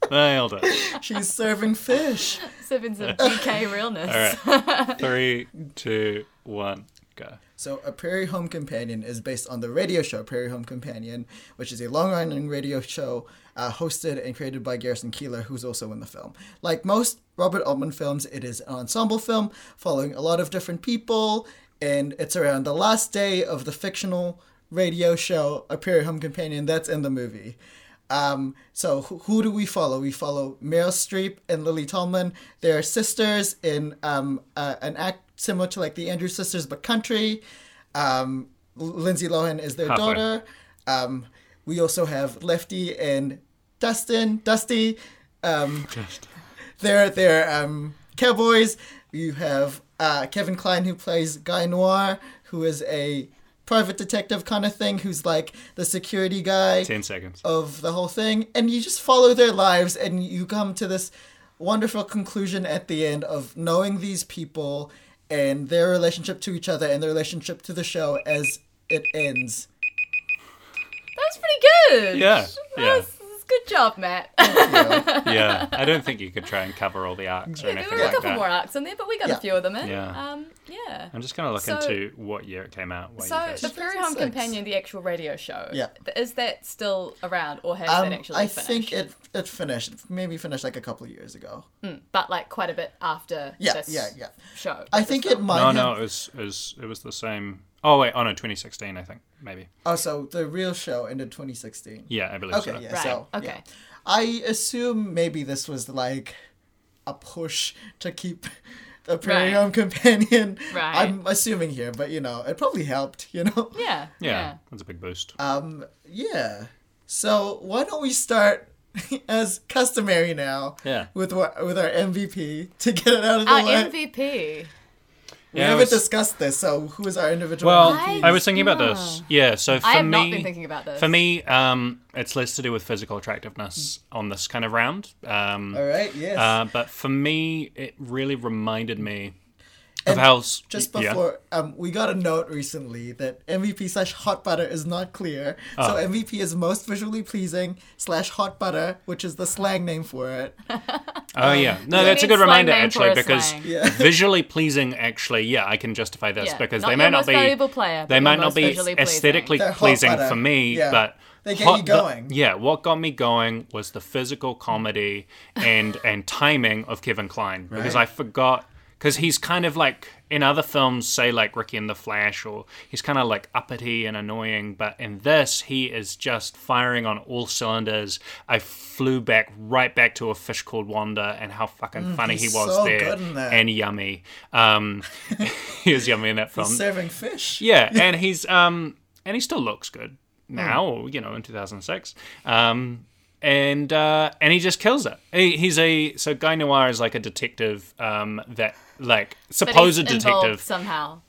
nailed it. She's serving fish. serving some UK realness. All right, three, two, one, go. So, A Prairie Home Companion is based on the radio show Prairie Home Companion, which is a long running radio show uh, hosted and created by Garrison Keillor, who's also in the film. Like most Robert Altman films, it is an ensemble film following a lot of different people, and it's around the last day of the fictional radio show A Prairie Home Companion that's in the movie. Um, so who, who do we follow? We follow Meryl Streep and Lily Tomlin. They're sisters in um, uh, an act similar to like the Andrews sisters, but country. Um, Lindsay Lohan is their Halfway. daughter. Um, we also have Lefty and Dustin, Dusty. Um, they're they're um, cowboys. You have uh, Kevin Kline who plays Guy Noir, who is a private detective kind of thing, who's like the security guy Ten seconds. of the whole thing and you just follow their lives and you come to this wonderful conclusion at the end of knowing these people and their relationship to each other and their relationship to the show as it ends That was pretty good. Yeah, That yeah. was- that was good Good job, Matt. yeah, I don't think you could try and cover all the arcs or there anything were a like couple that. more arcs in there, but we got Yeah. a few of them in. Yeah. Um, yeah. I'm just gonna look So- into what year it came out. So the Prairie Home Companion, the actual radio show, Yeah. is that still around or has that Um, actually I finished? think it it finished. Maybe finished like a couple of years ago. but like quite a bit after Yeah, this yeah, yeah. show. I this think it might. no, have, no, it was, it was it was the same. Oh wait, oh no, 2016, I think maybe. Oh, so the real show ended 2016. Yeah, I believe Okay, so. yeah. Right, So okay. yeah. I assume maybe this was like a push to keep the Prairie Right. Home Companion. Right. I'm assuming here, but you know, it probably helped. You know. Yeah, Yeah, yeah. that's a big boost. Um. Yeah. So why don't we start as customary now? Yeah. With what with our MVP to get it out of the Our way. MVP. We Yeah, haven't was- discussed this, so who is our individual Well, MVP? I was thinking about this. Yeah, so for I have me, not been thinking about this. For me, um, it's less to do with physical attractiveness on this kind of round. Um, All right. Yes. uh, but for me, it really reminded me And of how. s- Just yeah. before, um, we got a note recently that MVP slash hot butter is not clear. So Oh. MVP is most visually pleasing slash hot butter, which is the slang name for it. Oh yeah, no, We that's a good reminder actually because. Yeah. visually pleasing. Actually, yeah, I can justify this Yeah, because not they your might not be. player, they but might not be visually pleasing. aesthetically pleasing for me, Yeah. but They get hot- you the- going. yeah, what got me going was the physical comedy and and timing of Kevin Kline because I forgot because he's kind of like in other films, say like Ricki and the Flash, or he's kind of like uppity and annoying, but in this he is just firing on all cylinders. I flew back right back to a fish called Wanda and how fucking funny he Mm, he's was so there good in that. and yummy. Um, he was yummy in that film. Serving fish. Yeah, and he's um and he still looks good now, you know, in 2006. Um and uh and he just kills it. He, he's a so Guy Noir is like a detective um that like supposed detective somehow.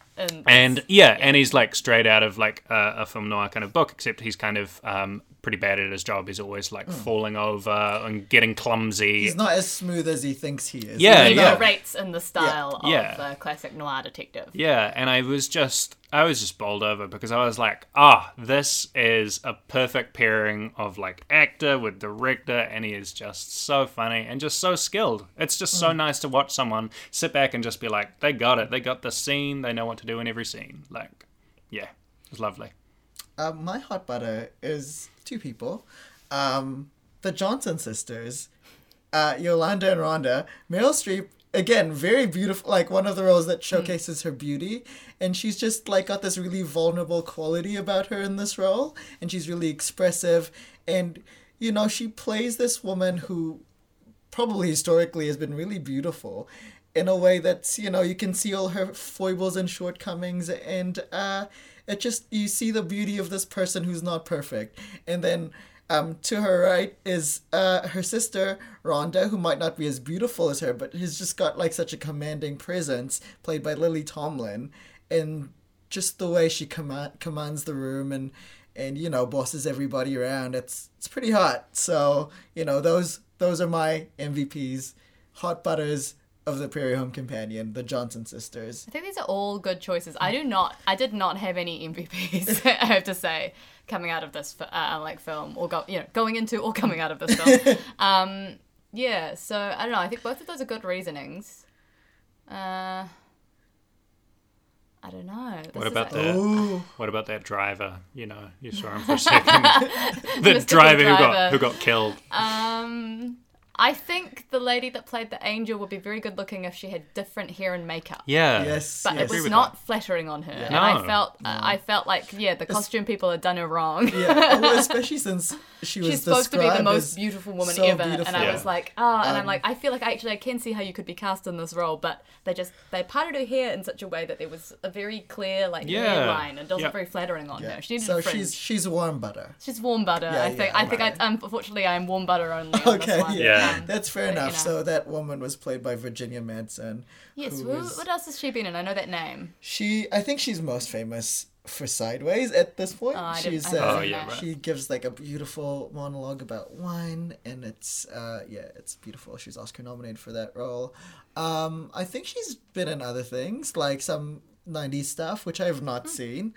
And yeah, and he's like straight out of like a, a film noir kind of book, except he's kind of um, pretty bad at his job. He's always like hmm. falling over and getting clumsy. He's not as smooth as he thinks he is. Yeah, even yeah. though- rates in the style Yeah. of a classic noir detective. Yeah, and I was just I was just bowled over because I was like, ah, this is a perfect pairing of like actor with director, and he is just so funny and just so skilled. It's just so hmm. nice to watch someone sit back and just be like, they got it, they got the scene, they know what to do in every scene. Like, yeah, it's lovely. Uh, my hot butter is two people. Um, the Johnson sisters, uh, Yolanda and Rhonda. Meryl Streep, again, very beautiful, like one of the roles that showcases her beauty. And she's just like got this really vulnerable quality about her in this role. And she's really expressive. And, you know, she plays this woman who probably historically has been really beautiful in a way that's you know you can see all her foibles and shortcomings and uh it just you see the beauty of this person who's not perfect. And then um to her right is uh her sister Rhonda who might not be as beautiful as her but has just got like such a commanding presence played by Lily Tomlin. And just the way she command commands the room and and you know bosses everybody around it's it's pretty hot. So you know those those are my mvps hot butters of the prairie home companion the johnson sisters I think these are all good choices. I do not, I did not have any MVPs. I have to say, coming out of this fi- uh, like film, or go, you know, going into or coming out of this film. um, yeah. So I don't know. I think both of those are good reasonings. Uh, I don't know. This What is about a- that? Ooh. What about that driver? You know, you saw him for a second. the Mystical driver, who got who got killed. Um, I think the lady that played the angel would be very good looking if she had different hair and makeup. Yeah. yes But yes. it was with not flattering on her, and No. I felt uh, I felt like yeah, the costume people had done her wrong. yeah well, especially since she was She's supposed to be the most beautiful woman so ever, and. I Yeah. was like, oh, and I'm Um, like, I feel like actually I can see how you could be cast in this role, but they just they parted her hair in such a way that there was a very clear like Yeah. hairline, and it wasn't Yeah. very flattering on yeah. her. She needed so a she's she's warm butter She's warm butter. Yeah, I think. yeah, I think. right. I, unfortunately, I am warm butter only. On okay this one. Yeah. Um, that's fair but, you enough know. so that woman was played by virginia madsen yes. who Who, is- what else has she been in? I know that name. She, I think she's most famous for Sideways at this point. Oh, I didn't- she's, haven't Oh, uh, yeah, right. she gives like a beautiful monologue about wine, and it's, uh, yeah, it's beautiful. She's Oscar nominated for that role. Um, I think she's been in other things like some '90s stuff, which I have not seen.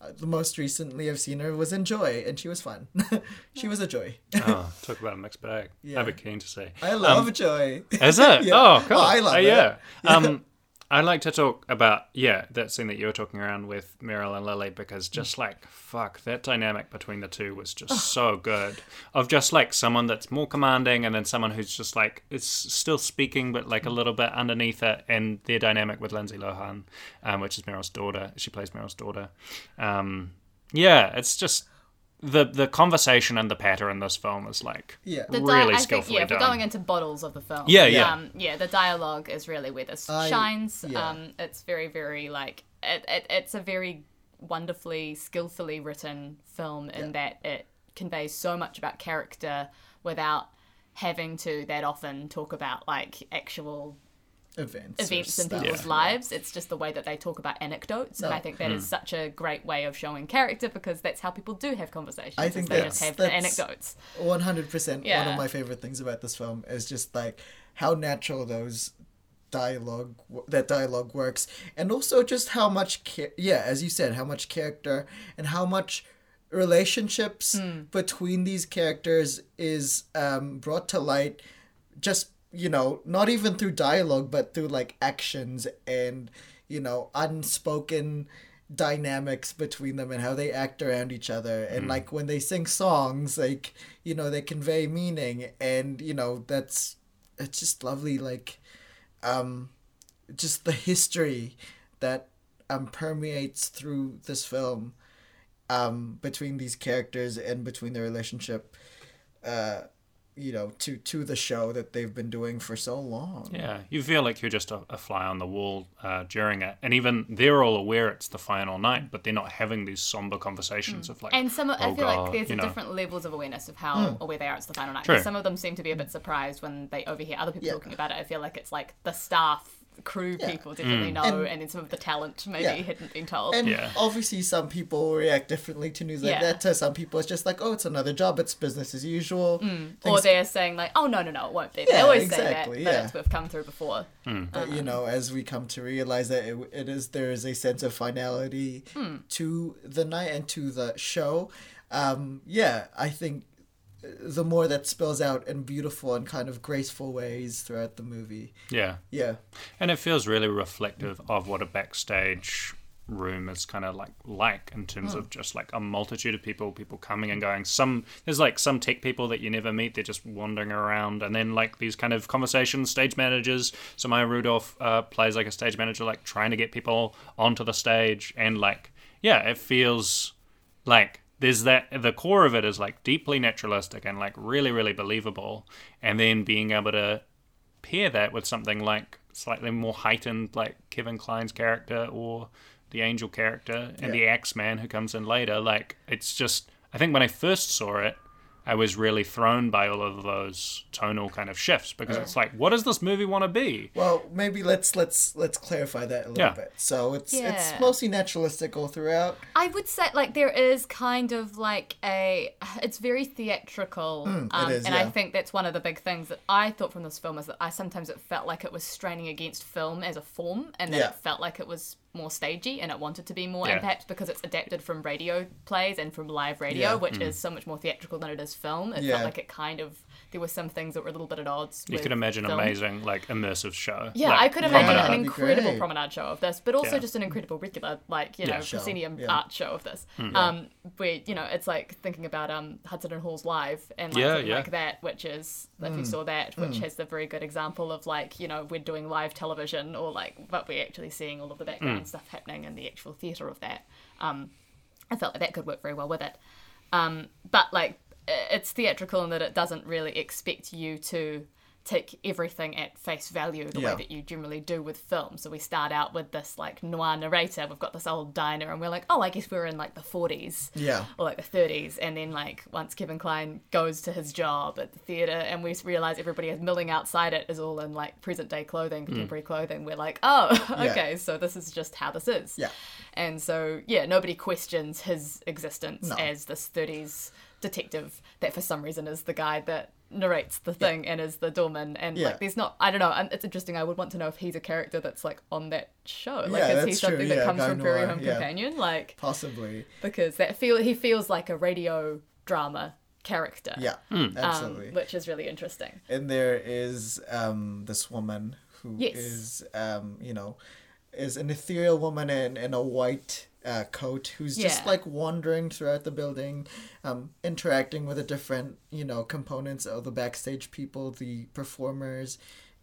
Uh, the most recently I've seen her was in Joy, and she was fun. she was a joy. oh, talk about a mixed bag. Yeah. I'd be keen to see. I love Joy. Is it? Yeah. Oh, cool. Oh, I love Uh, it. yeah. Um, I'd like to talk about yeah that scene that you were talking around with Meryl and Lily because just like fuck that dynamic between the two was just so good of just like someone that's more commanding and then someone who's just like it's still speaking but like a little bit underneath it and their dynamic with Lindsay Lohan, um, which is Meryl's daughter. She plays Meryl's daughter. Um, yeah, it's just the the conversation and the patter in this film is like Yeah. The di- really I think, skillfully yeah, if we're going into bottles of the film. Yeah, yeah. Um, yeah, the dialogue is really where this I- shines. yeah. Um, it's very, very like it, it, it's a very wonderfully, skillfully written film in that it conveys so much about character without having to that often talk about like actual Events. events in stuff. people's lives. It's just the way that they talk about anecdotes, and No. I think that is such a great way of showing character because that's how people do have conversations. I think they that's- just have the anecdotes. One hundred percent. One of my favorite things about this film is just like how natural those dialogue that dialogue works, and also just how much ca- yeah, as you said, how much character and how much relationships Hmm. between these characters is um, brought to light. Just you know, not even through dialogue, but through like actions and you know unspoken dynamics between them and how they act around each other. And like when they sing songs like you know they convey meaning. And you know that's it's just lovely like um just the history that um permeates through this film um between these characters and between their relationship uh you know to to the show that they've been doing for so long Yeah, you feel like you're just a, a fly on the wall uh, during it, and even they're all aware it's the final night, but they're not having these somber conversations of like. And some, I "Oh, feel God," like there's you know. different levels of awareness of how aware they are it's the final night. True. 'Cause Some of them seem to be a bit surprised when they overhear other people Yeah. talking about it. I feel like it's like the staff, crew Yeah. people definitely know, And- and, then some of the talent maybe Yeah. hadn't been told. And Yeah. obviously, some people react differently to news like Yeah. that. To some people, it's just like, oh, it's another job. It's business as usual. or Things- they're saying like, "Oh no, no, no, it won't be." They Yeah, always exactly, say that, yeah. but it's, we've come through before. but you know, as we come to realize that it, it is there is a sense of finality Hmm. to the night and to the show. Um, yeah, I think the more that spills out in beautiful and kind of graceful ways throughout the movie. yeah, Yeah, and it feels really reflective of what a backstage room is kind of like like in terms Hmm. of just like a multitude of people people coming and going. Some there's like some tech people that you never meet they're just wandering around. And then like these kind of conversations stage managers. So Maya Rudolph uh, plays like a stage manager like trying to get people onto the stage. And like yeah it feels like there's that the core of it is like deeply naturalistic and like really really believable and then being able to pair that with something like slightly more heightened like kevin kline's character or the angel character and the axeman who comes in later like it's just i think when i first saw it i was really thrown by all of those tonal kind of shifts because it's like what does this movie want to be Well, maybe let's let's let's clarify that a little Yeah. bit. So it's it's mostly naturalistic all throughout. I would say like there is kind of like a it's very theatrical um, Hmm, is, and yeah. I think that's one of the big things that I thought from this film is that I sometimes it felt like it was straining against film as a form and that Yeah. it felt like it was more stagey and it wanted to be more Yeah. perhaps because it's adapted from radio plays and from live radio Yeah. which mm. is so much more theatrical than it is film it Yeah. felt like it kind of there were some things that were a little bit at odds you with could imagine film. amazing like immersive show Yeah, like, I could imagine promenade. an incredible promenade show of this, but also Yeah. just an incredible regular, like you know, Show, proscenium yeah. art show of this. Um, where you know, it's like thinking about um Hudson and Halls live and like Yeah, something yeah. like that, which is if you saw that, which has the very good example of like you know we're doing live television or like but we're actually seeing all of the background stuff happening in the actual theatre of that. Um, I felt like that could work very well with it. Um, but like i- it's theatrical in that it doesn't really expect you to take everything at face value the Yeah. way that you generally do with film. So we start out with this like noir narrator. We've got this old diner, and we're like, oh, I guess we're in like the 40s Yeah. or like the 30s. And then like once Kevin Kline goes to his job at the theater, and we realize everybody is milling outside it is all in like present day clothing, mm. contemporary clothing. We're like, oh, Yeah. okay, so this is just how this is. Yeah. And so, yeah, nobody questions his existence No. as this 30s detective that for some reason is the guy that narrates the thing and is the doorman and Yeah. like there's not I don't know and it's interesting I would want to know if he's a character that's like on that show like Yeah, is he that's true, something yeah, that comes from Prairie Home yeah. Companion like Possibly. because that feel he feels like a radio drama character Yeah. um, Absolutely. which is really interesting and there is um this woman who is Yes. um you know is an ethereal woman in in a white uh, coat who's just Yeah. like wandering throughout the building um interacting with the different you know components of the backstage people the performers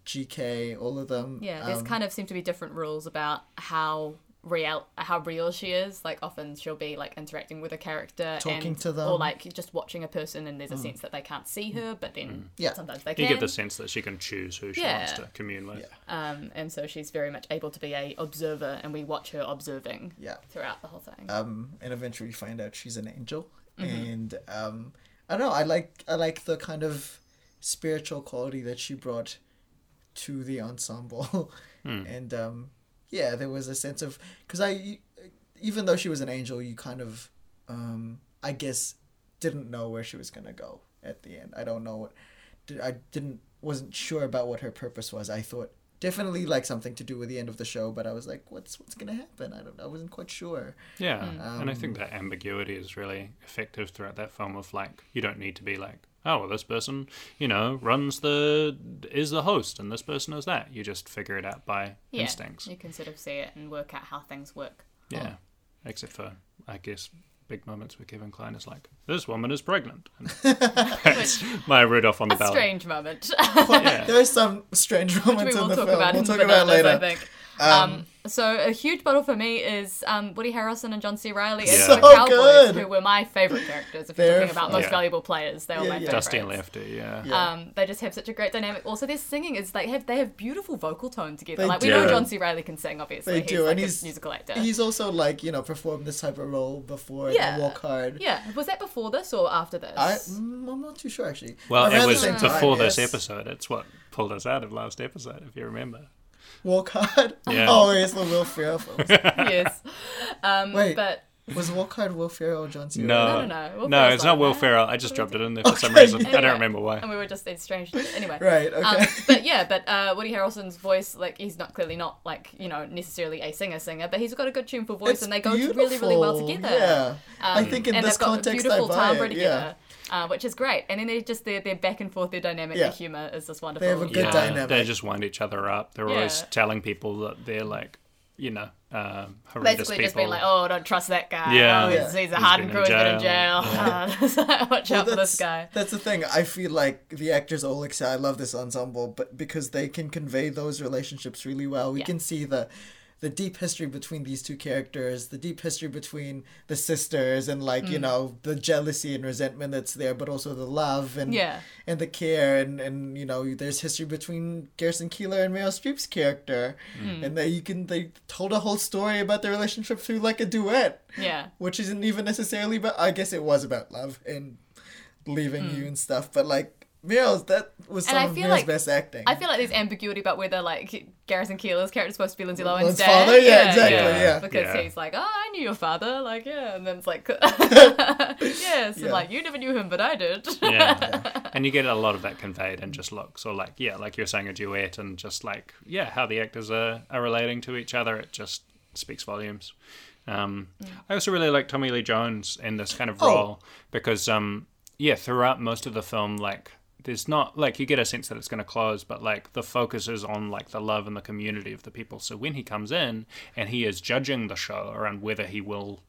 gk all of them Yeah, there's um, kind of seem to be different rules about how real how real she is. Like often she'll be like interacting with a character, Talking and, to them. or like just watching a person, and there's a sense that they can't see her, but then Yeah. sometimes they can You can. get the sense that she can choose who she wants to commune with. um, and so she's very much able to be a observer, and we watch her observing yeah throughout the whole thing. um and eventually we find out she's an angel Mm-hmm. and um i don't know i like i like the kind of spiritual quality that she brought to the ensemble and um yeah there was a sense of because i even though she was an angel you kind of um i guess didn't know where she was gonna go at the end i don't know what did- i didn't wasn't sure about what her purpose was i thought definitely like something to do with the end of the show but i was like what's what's gonna happen i don't i wasn't quite sure Yeah, Hmm. and I Um, think that ambiguity is really effective throughout that film. Of like, you don't need to be like, oh, well, this person, you know, runs the is the host, and this person is that. You just figure it out by yeah, instincts. you can sort of see it and work out how things work. Yeah, oh. except for I guess big moments where Kevin Kline is like, this woman is pregnant. And that's Maya Rudolph on the A ballot. strange moment. Yeah. There are some strange we moments will in the talk film. about we'll in talk Bananas, about later. I think. Um, so a huge battle for me is um, Woody Harrelson and John C. Reilly as So the Cowboys, good. who were my favorite characters. If you're talking about most fun. valuable players, they were Yeah, my yeah. favorites. Dusty and Lefty, yeah. Yeah. Um, they just have such a great dynamic. Also, their singing is they have they have beautiful vocal tone together. They like we know John C. Reilly can sing, obviously. They he's do, like and a he's- musical actor. He's also like you know performed this type of role before Yeah. the Walk Hard. yeah, was that before this or after this? I, mm, I'm not too sure actually. Well, Around it was same time, before this yes. episode. It's what pulled us out of last episode, if you remember. Walk Hard. Yeah. Oh, it's the Will Ferrell films. yes. Um, Wait. but Was Walk Hard Will Ferrell or John C. No, No, no, no. Will no, it's like not Will that. Ferrell. I just dropped it in there for some Okay. reason. I don't remember why. and we were just it's strange. Anyway, Right. Okay. Um, but yeah, but uh, Woody Harrelson's voice, like he's not clearly not like you know necessarily a singer singer, but he's got a good tuneful voice, It's and they go really really well together. Yeah. I Um, think in and this they've got context, beautiful I buy timbre it. together, Yeah. Uh, which is great. And then they just their their back and forth, their dynamic, Yeah. their humor is just wonderful. They have a good yeah, dynamic. they just wind each other up. They're always telling people that they're like, you know, uh, horrendous Basically, people. just being like, "Oh, don't trust that guy. Yeah. oh, he's, he's a He's hardened been crew. in He's been in jail. jail. Uh, watch Well, out for this guy." That's the thing. I feel like the actors all excel. I love this ensemble, but because they can convey those relationships really well, we Yeah. can see the the deep history between these two characters, the deep history between the sisters, and like Mm. you know the jealousy and resentment that's there, but also the love and Yeah. and the care and and you know there's history between Garrison Keillor and Meryl Streep's character, Mm. and they you can they told a whole story about their relationship through like a duet Yeah. which isn't even necessarily but I guess it was about love and leaving you and stuff, but like Meryl's that was some And I of feel Meryl's like- best acting. I feel like there's ambiguity about whether like Garrison Keillor's character is supposed to be Lindsay Lohan's Lohan's dad. father? Yeah, exactly, yeah. Because Yeah. he's like, oh, I knew your father, like yeah, and then it's like, yes, Yeah. and like you never knew him, but I did. yeah. and you get a lot of that conveyed in just looks or like yeah like you're saying a duet and just like yeah how the actors are, are relating to each other it just speaks volumes um, i also really like tommy lee jones in this kind of Oh. role because um, yeah throughout most of the film like there's not like you get a sense that it's going to close but like the focus is on like the love and the community of the people so when he comes in and he is judging the show around whether he will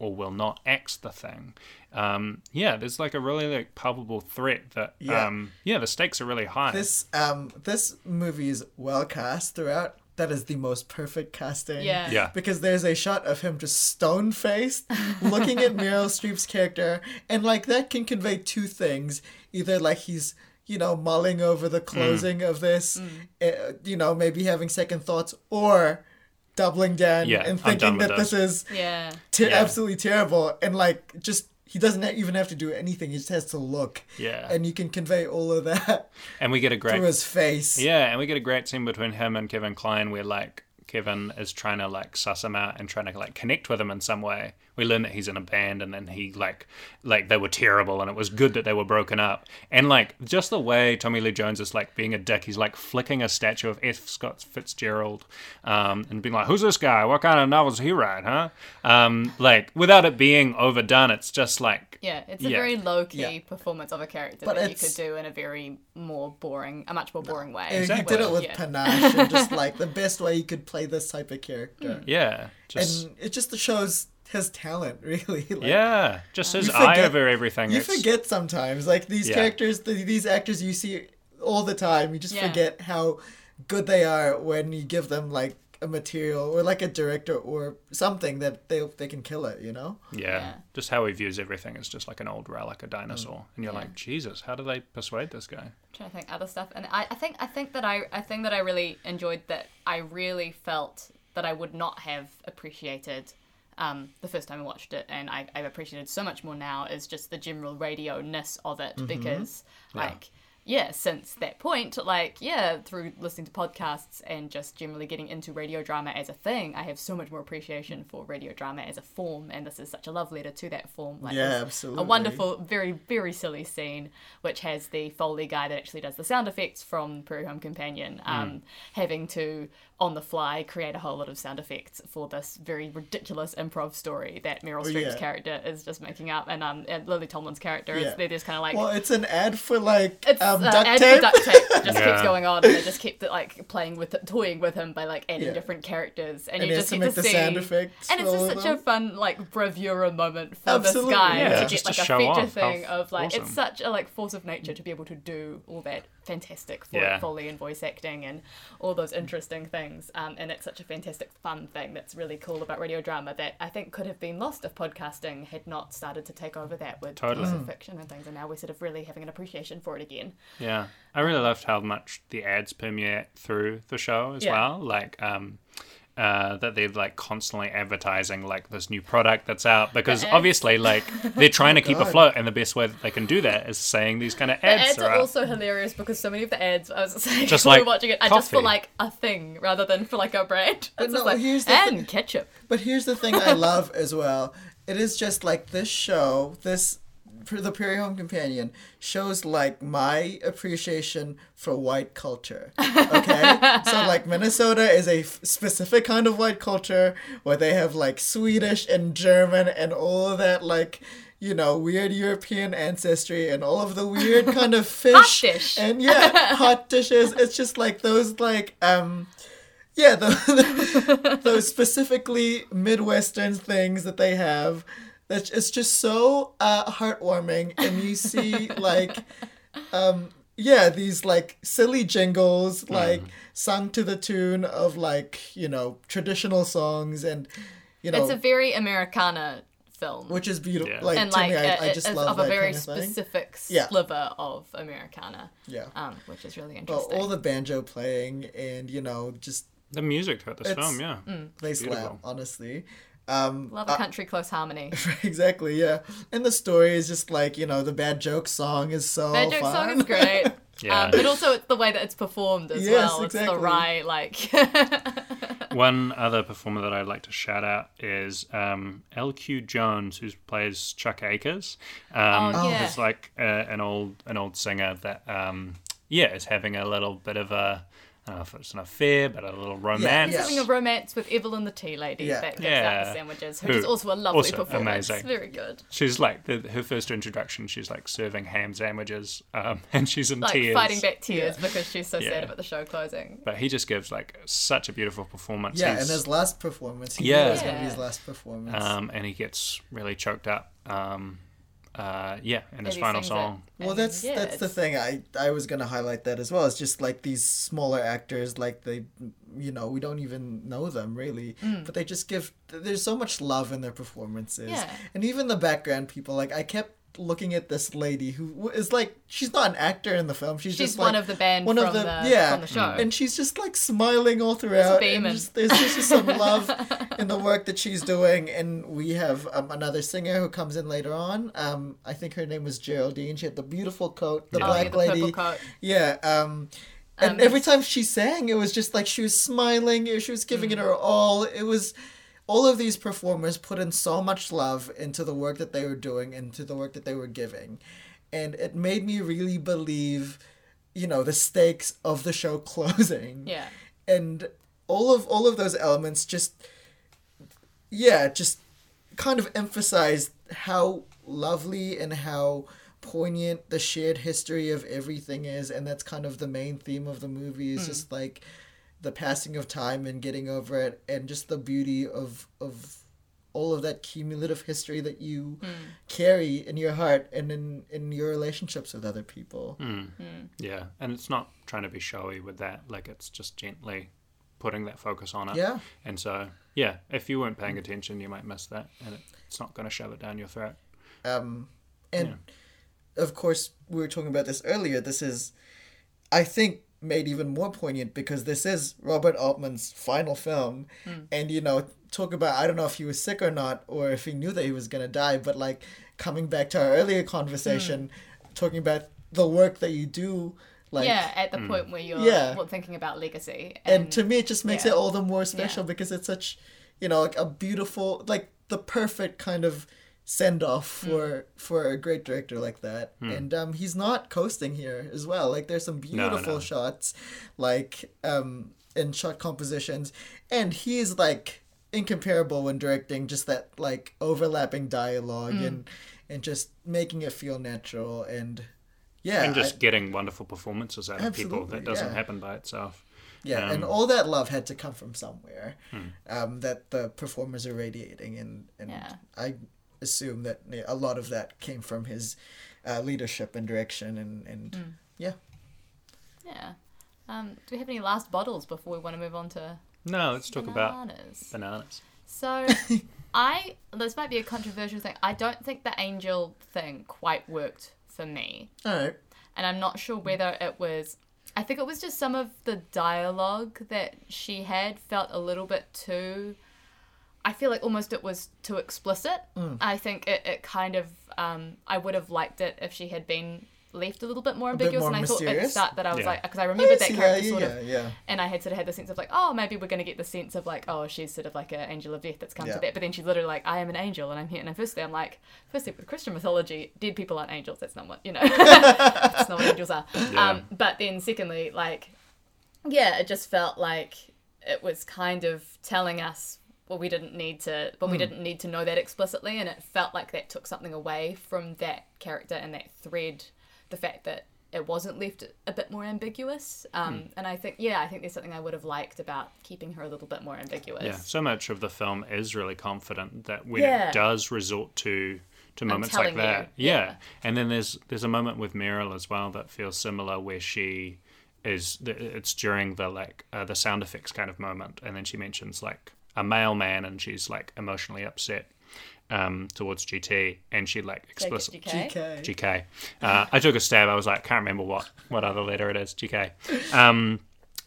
or will not axe the thing. Um, yeah, there's like a really like palpable threat that Yeah. um, yeah, the stakes are really high. this um this movie is well cast throughout. That is the most perfect casting. Yeah. Yeah. Because there's a shot of him just stone faced looking at Meryl Streep's character, and like that can convey two things. Either like he's you know mulling over the closing of this, uh, you know maybe having second thoughts, or doubling down Yeah, and thinking with that this is yeah. ter- Yeah. absolutely terrible and like just he doesn't even have to do anything he just has to look Yeah. and you can convey all of that and we get a great through his face Yeah, and we get a great scene between him and Kevin Kline where like Kevin is trying to like suss him out and trying to like connect with him in some way. We learn that he's in a band, and then he like like they were terrible, and it was good that they were broken up. And like just the way Tommy Lee Jones is like being a dick. He's like flicking a statue of F. Scott Fitzgerald, um, and being like, "Who's this guy? What kind of novels he write, huh?" Um, like without it being overdone, it's just like Yeah, it's a Yeah. very low key Yeah. performance of a character But that you could do in a very more boring, a much more boring way. And Exactly. he did it with Yeah. panache and just like the best way you could play this type of character. yeah, just And it just shows his talent, really. Like, yeah, just his You eye over everything. You It's- forget sometimes, like these Yeah. characters, th these actors you see all the time. You just Yeah. forget how good they are when you give them like a material or like a director or something that they they can kill it. You know? Yeah, Yeah. just how he views everything is just like an old relic, a dinosaur, mm. and you're Yeah. like, Jesus, how do they persuade this guy? I'm trying to think other stuff and I, I think I think that I I think that I really enjoyed that I really felt that I would not have appreciated um, the first time I watched it and I, I've appreciated so much more now is just the general radio ness of it because like yeah since that point like yeah through listening to podcasts and just generally getting into radio drama as a thing I have so much more appreciation for radio drama as a form and this is such a love letter to that form like Yeah, absolutely. a wonderful very very silly scene which has the foley guy that actually does the sound effects from prairie home companion Hmm. um, having to on the fly create a whole lot of sound effects for this very ridiculous improv story that meryl streep's Oh, yeah. character is just making up and um and lily tomlin's character Yeah. is they're just kind of like Well, it's an ad for like it's um, uh, duct ad tape. for duct tape It just Yeah. keeps going on and they just keep like playing with it, toying with him by like adding Yeah. different characters and, And you just has to get make to the see sound effects and it's just such of a fun like bravura moment for Absolutely, this guy yeah. to Just get to like a feature off how thing of like awesome. it's such a like force of nature to be able to do all that fantastic for Yeah. foley and voice acting and all those interesting things um, and it's such a fantastic fun thing that's really cool about radio drama that I think could have been lost if podcasting had not started to take over that with Totally. pieces of fiction and things and now we're sort of really having an appreciation for it again Yeah, I really loved how much the ads permeate through the show as Yeah. well. Like, um, uh, that they're like constantly advertising like this new product that's out because ads- obviously like they're trying to keep God. afloat, and the best way that they can do that is saying these kind of The ads, ads are are also hilarious because so many of the ads I was saying Just when we like watching it are just for like a thing rather than for like a brand. It's no, just like here's the and thi- ketchup. But here's the thing I love as well. It is just like this show, this the Prairie Home Companion shows like my appreciation for white culture. Okay, so like Minnesota is a f- specific kind of white culture where they have like Swedish and German and all of that like. You know, weird European ancestry and all of the weird kind of fish and yeah, hot dishes. It's just like those like um yeah, the, those specifically Midwestern things that they have. That's it's just so uh, heartwarming, and you see like, um, yeah, these like silly jingles like sung to the tune of like you know traditional songs, and you know It's a very Americana film. which is beautiful. Yeah. Like and to like me, I, I just it's love of that a very kind of thing. specific Yeah. sliver of Americana, Yeah. um, which is really Well, interesting. all the banjo playing and you know just the music throughout this film, yeah. they slap Beautiful. honestly. Um, Love a country close harmony. exactly, yeah. And the story is just like, you know, the bad joke song is so That joke fun. song is great. Yeah. Um, but also it's the way that it's performed as Yes, well. It's exactly. the wry like One other performer that I'd like to shout out is um, L.Q. Jones, who plays Chuck Akers. Um, Oh, yeah. He's like uh, an old an old singer that um, yeah is having a little bit of a I don't know if it's an affair, but a little romance. yeah. having a romance with Evelyn the tea lady Yeah. that gives out the sandwiches, Who- which is also a lovely also performance. amazing. Very good. She's like the, her first introduction. She's like serving ham sandwiches, um, and she's in Like tears. fighting back tears Yeah. because she's so Yeah. sad about the show closing. But he just gives like such a beautiful performance. Yeah, He's- and his last performance, he Yeah. knew it was going to be his last performance. um, and he gets really choked up. Um, uh, yeah, and his As final sings it. song. well, that's yeah, that's the thing. I I was going to highlight that as well. It's just like these smaller actors, like they, you know, we don't even know them really, but they just give. There's so much love in their performances, Yeah. and even the background people. Like I kept looking at this lady who is like she's not an actor in the film. She's, She's just one like of the band one from of the, the yeah from the show. Mm. and she's just like smiling all throughout. and just, there's just some love in the work that she's doing, and we have um, another singer who comes in later on. Um, I think her name was Geraldine. She had the beautiful coat, the Oh, black yeah, the lady. Yeah. Um, and Um, every time she sang, it was just like she was smiling. She was giving it her all. It was all of these performers put in so much love into the work that they were doing, into the work that they were giving, and it made me really believe, you know, the stakes of the show closing. Yeah. and all of all of those elements just yeah just kind of emphasized how lovely and how poignant the shared history of everything is and that's kind of the main theme of the movie is mm. just like the passing of time and getting over it and just the beauty of of all of that cumulative history that you hmm. carry in your heart and in in your relationships with other people hmm. Hmm. Yeah, and it's not trying to be showy with that. Like it's just gently putting that focus on it. Yeah. And so, yeah, if you weren't paying attention, you might miss that, and it, it's not going to shove it down your throat. Um, and of course, we were talking about this earlier. This is, I think, made even more poignant because this is Robert Altman's final film. Hmm. And, you know, talk about, I don't know if he was sick or not, or if he knew that he was going to die, but like coming back to our earlier conversation, hmm. talking about the work that you do. Like, yeah, at the hmm. point where you're Yeah. well, thinking about legacy. and to me it just makes yeah. it all the more special Yeah. because it's such you know like a beautiful like the perfect kind of send off Mm. for for a great director like that and um he's not coasting here as well like there's some beautiful no. shots like um and shot compositions and he's like incomparable when directing just that like overlapping dialogue Mm. and and just making it feel natural and yeah and just I- getting wonderful performances out of people. That doesn't yeah. happen by itself. Yeah, and Um, all that love had to come from somewhere Hmm. um, that the performers are radiating, and and Yeah. I assume that yeah, a lot of that came from his uh, leadership and direction, and and Hmm. yeah, Yeah. Um, do we have any last bottles before we want to move on to No, let's talk about bananas? bananas. So, I this might be a controversial thing. I don't think the angel thing quite worked for me, all right, and I'm not sure whether it was. I think it was just some of the dialogue that she had felt a little bit too. I feel like almost it was too explicit. Mm. I think it, it kind of. Um, I would have liked it if she had been left a little bit more bit ambiguous. more and I thought at the start that I was Yeah. like, because I remembered that character that, sort yeah, of yeah, and I had sort of had the sense of like, oh, maybe we're going to get the sense of like, oh, she's sort of like an angel of death that's come Yeah. to that. But then she's literally like, I am an angel and I'm here. And firstly, I'm like, firstly, with Christian mythology, dead people aren't angels. That's not what, you know, that's not what angels are. Yeah. Um, but then secondly, like, yeah, it just felt like it was kind of telling us well we didn't need to but we didn't need to know that explicitly and it felt like that took something away from that character and that thread the fact that it wasn't left a bit more ambiguous um, and i think yeah i think there's something i would have liked about keeping her a little bit more ambiguous Yeah, so much of the film is really confident that when Yeah. it does resort to to moments like that, yeah. yeah. And then there's there's a moment with Meryl as well that feels similar where she is it's during the like uh, the sound effects kind of moment, and then she mentions like a mailman, and she's like emotionally upset um, towards GT, and she like explicitly GK. GK. GK. Uh, I took a stab. I was like, can't remember what what other letter it is. GK. Um,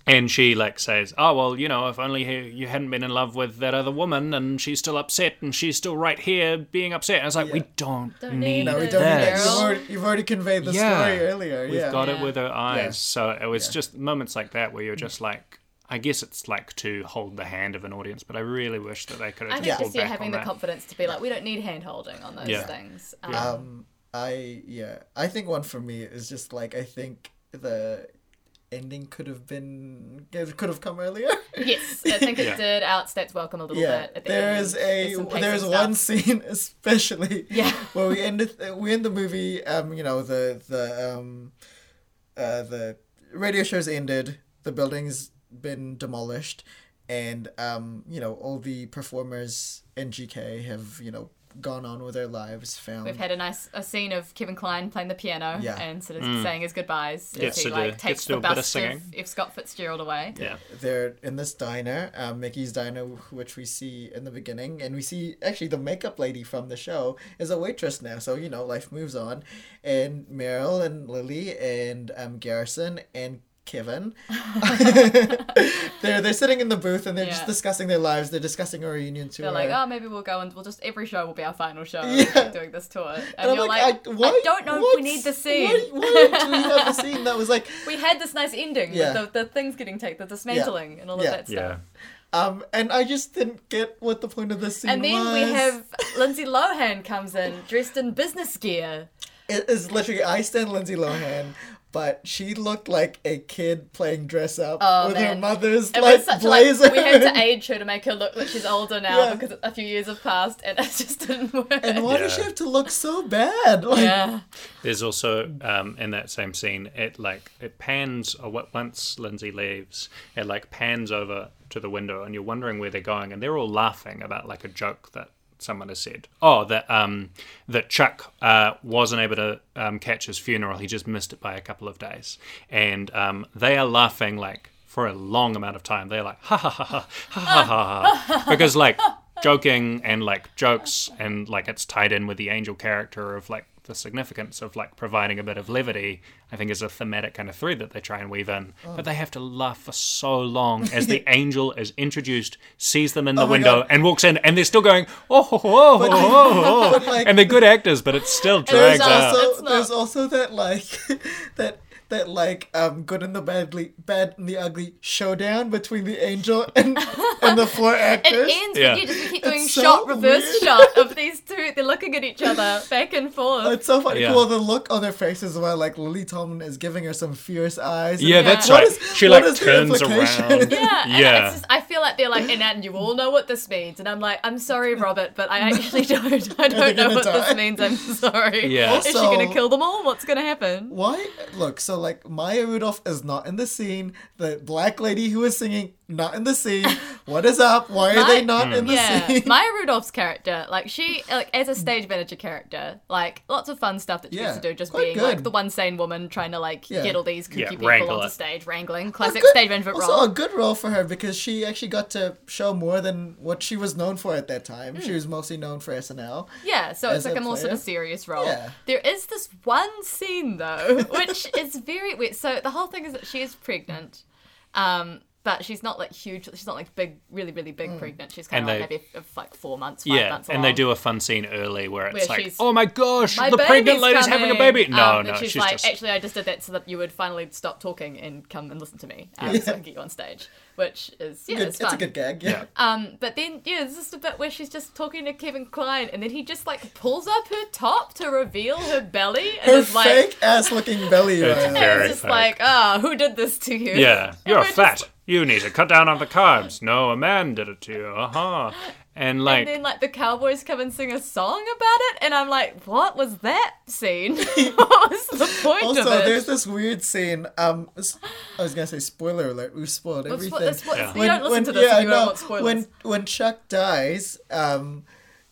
and she like says, "Oh well, you know, if only he, you hadn't been in love with that other woman, and she's still upset, and she's still right here being upset." And I was like, "We don't, Don't need, need No, we don't. Need that. that. You've, already, you've already conveyed the Yeah. story earlier. We've yeah, got it with her eyes." Yeah. So it was Yeah. just moments like that where you're just like, I guess it's like to hold the hand of an audience, but I really wish that they could have. i have think just just pulled yeah back having the that. confidence to be like we don't need hand holding on those Yeah. things um, Um, I yeah, I think one for me is just like I think the ending could have been it could have come earlier. yes i think it Yeah. did outsteps welcome a little yeah, bit at the there end. is There's a there's one scene especially Yeah. where we end it, we end the movie um you know the the um uh the radio show's ended the building's been demolished and um you know all the performers in GK have you know gone on with their lives found We've had a nice a scene of Kevin Kline playing the piano Yeah. and sort of saying his goodbyes Gets as he like do- takes the do a bit of of. F. Scott Fitzgerald away. Yeah. they're in this diner, um, Mickey's diner, which we see in the beginning, and we see actually the makeup lady from the show is a waitress now. So you know, life moves on, and Meryl and Lily and um, Garrison and Kevin. they're they're sitting in the booth and they're just discussing their lives. They're discussing a reunion tour. They're like, oh, maybe we'll go and we'll just every show will be our final show. Yeah. We'll keep doing this tour, and, And I'm you're like, like, I, I, don't know if we need the scene. Why, why do we have a scene that was like, we had this nice ending Yeah. with the, the things getting taken, the dismantling, and all of that stuff. Yeah. um, and I just didn't get what the point of this scene was. And then was. we have Lindsay Lohan comes in dressed in business gear. It is literally I stand Lindsay Lohan, but she looked like a kid playing dress up Oh, with her mother's It like was such a, blazer. like we had to age her to make her look like she's older now Yeah. because a few years have passed, and it just didn't work. and why does she have to look so bad? Like, yeah, There's also um, in that same scene, it like it pans or what once Lindsay leaves, it like pans over to the window, and you're wondering where they're going, and they're all laughing about like a joke that someone has said. Oh, that um that Chuck uh, wasn't able to um, catch his funeral; he just missed it by a couple of days, and um, they are laughing like for a long amount of time. They're like ha ha ha ha ha ha ha, ha. because like joking and like jokes and like it's tied in with the angel character of like the significance of like providing a bit of levity i think is a thematic kind of thread that they try and weave in Oh. but they have to laugh for so long as the angel is introduced sees them in the Oh window God. and walks in and they're still going oh oh oh, oh, oh, But, like- and they're good actors but it still there's drags out also It's not- there's also that like that that like um good and the badly bad and the ugly showdown between the angel and and the four it actors. ends Yeah. with you just keep doing It's so shot reverse weird. shot of these two. They're looking at each other back and forth. It's so funny. Yeah. Cool the look on their faces while like Lily Tomlin is giving her some fierce eyes. yeah I'm like, that's right is- she what like is the turns around Yeah, and yeah It's just, I feel like they're like, and, and you all know what this means, and I'm like, I'm sorry, Robert, but I actually don't. I don't know what die. this means. I'm sorry. Yeah. is she gonna kill them all? What's gonna happen? Why? Look, so like Maya Rudolph is not in the scene. The black lady who is singing not in the scene. What is up? Why are they My- not in the Yeah, scene? Maya Rudolph's character, like she, like as a stage manager character, like lots of fun stuff that she Yeah, gets to do, just being good. like the one sane woman trying to like Yeah. get all these kooky Yeah, people wrangle onto it. stage, wrangling, classic good- stage management also role. a good role for her because she actually got to show more than what she was known for at that time. Hmm. She was mostly known for SNL. Yeah, so it's like a a more sort of serious role. Yeah. There is this one scene though, which is very weird. So the whole thing is that she is pregnant, um, but she's not like huge. She's not like big, really, really big pregnant. She's kind And of like they- maybe of like four months, five yeah, months. and they do a fun scene early where it's Where like, "Oh my gosh, My the pregnant baby's lady's having a baby." No, Um, no, and she's, she's like, just actually, I just did that so that you would finally stop talking and come and listen to me, um, so I can get you on stage, which is yeah, Good, it's it's, a good gag. Yeah. Um, but then yeah, there's just a bit where she's just talking to Kevin Kline, and then he just like pulls up her top to reveal her belly, and Her is like, fake ass looking belly. It's right? and very it's just fake. like, ah, who did this to you? Yeah, And you're we're just- fat. You need to cut down on the carbs. No, a man did it to you. Uh huh. And like, And then like the cowboys come and sing a song about it, and I'm like, what was that scene? what was the point Also, of it? Also, there's this weird scene. Um, s- I was gonna say spoiler alert. We've spoiled Well, everything. spo- that's what- Yeah. You don't listen to this yeah, if you don't no, want spoilers. When when Chuck dies, um,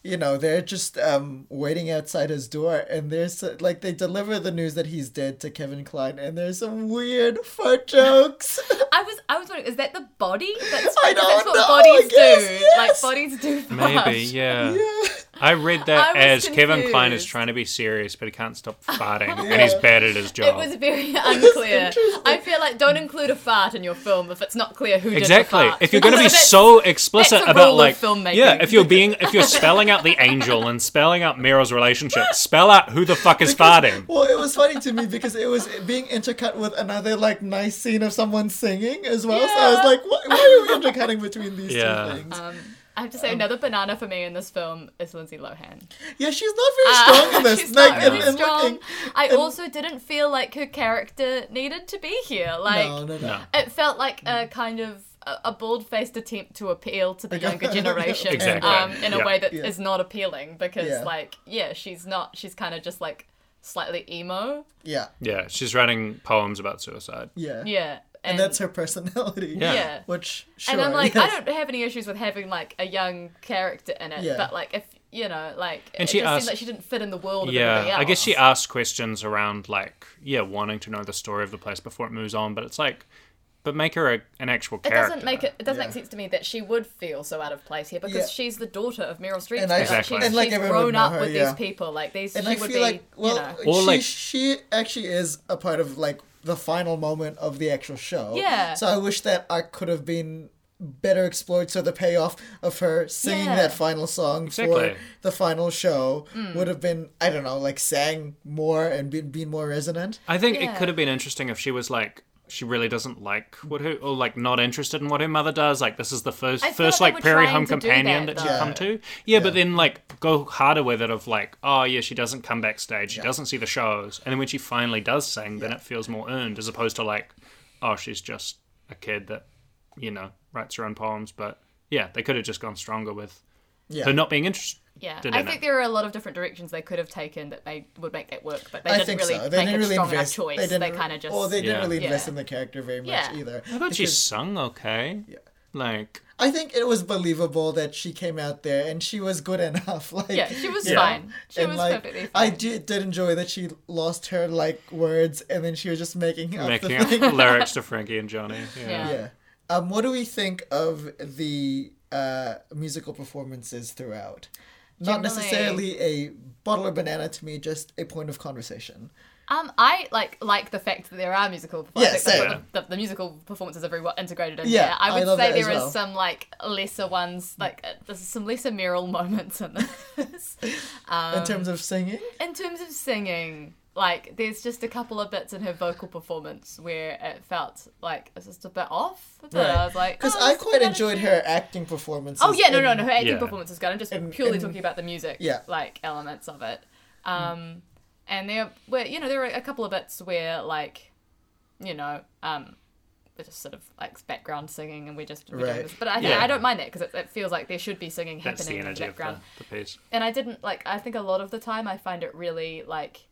you know they're just um waiting outside his door, and there's uh, like they deliver the news that he's dead to Kevin Kline, and there's some weird fart jokes. I was I was wondering, is that the body? That's, I that's don't what know, bodies I guess, do. yes. Like bodies do. maybe, yeah. yeah. I read that I was as Kevin Kline is trying to be serious, but he can't stop farting, and he's bad at his job. It was very unclear. I feel like don't include a fart in your film if it's not clear who Exactly. did the fart. If you're going to be so explicit that's a about rule of like, filmmaking. yeah, if you're being, if you're spelling out the angel and spelling out Meryl's relationship, spell out who the fuck is farting. Well, it was funny to me because it was being intercut with another like nice scene of someone singing as well. So I was like, why, why are we intercutting between these Yeah. two things? Um, I have to say, another banana for me in this film is Lindsay Lohan. yeah, she's not very Uh, strong in this. She's like, not and- really and strong. looking- I and- also didn't feel like her character needed to be here. Like, no, no, no. No. it felt like a kind of a, a bald-faced attempt to appeal to the younger generation Exactly. um, in a way that is Yeah. not appealing because Yeah. like yeah she's not she's kind of just like slightly emo Yeah, Yeah, she's writing poems about suicide. yeah, yeah And, that's her personality. Yeah. yeah Which, sure, and I'm like, I don't have any issues with having like a young character in it, Yeah. but like if you know, like And it she just asked- seemed like she didn't fit in the world of Yeah. I guess she asked questions around like, yeah, wanting to know the story of the place before it moves on, but it's like, but make her a, an actual character. It doesn't make it. It doesn't Yeah. make sense to me that she would feel so out of place here because Yeah. she's the daughter of Meryl Streep. And I- Exactly. She's, And, like, she's everyone would grown up her, with yeah. these people. Like these, And she I would feel be. like, well, you know, she, like- she actually is a part of like the final moment of the actual show. Yeah. So I wish that I could have been better explored so the payoff of her singing Yeah. that final song Exactly. for the final show Mm. would have been I don't know like sang more and been, been more resonant. I think Yeah. it could have been interesting if she was like she really doesn't like what her or like not interested in what her mother does. Like this is the first I first like like prairie home companion that, that, she's though. come to. Yeah, but then like go harder with it of like, oh yeah, she doesn't come backstage, she Yeah. doesn't see the shows, and then when she finally does sing, then it feels more earned as opposed to like, oh she's just a kid that you know writes her own poems. But yeah, they could have just gone stronger with Yeah. her not being interested. Yeah, in I it. think there are a lot of different directions they could have taken that they would make that work, but they I didn't think really so. make didn't a really strong invest. enough choice. They, They, kind of just Or they didn't Yeah. really invest Yeah. in the character very much Yeah. either. I thought she sung okay. Yeah. Like I think it was believable that she came out there and she was good enough. Like yeah, she was Yeah. fine. She and was like perfectly fine. I did, did enjoy that she lost her like words and then she was just making up making the thing. up lyrics to Frankie and Johnny. Yeah. Yeah. yeah. Um, what do we think of the uh, musical performances throughout? Not necessarily a bottle of banana to me, just a point of conversation. Um, I like like the fact that there are musical performances. Yeah, same. the, the, the musical performances are very well integrated in Yeah, there. I I would love say that as there is well. some like lesser ones, like uh, there's some lesser Meryl moments in this. Um, in terms of singing, in terms of singing, like there's just a couple of bits in her vocal performance where it felt like it's just a bit off. But I was like, because oh, I quite enjoyed a- her acting performance. Oh yeah, no, no, in- no. Her acting Yeah. performance is good. I'm just And- purely and- talking about the music, Yeah. like elements of it. Um, and there were, you know, there were a couple of bits where, like, you know, um, they're just sort of like background singing, and we're just we're doing this. But I, Yeah. I don't mind that because it, it feels like there should be singing That's the happening in the energy of the, the piece. And I didn't like. I think a lot of the time I find it really like.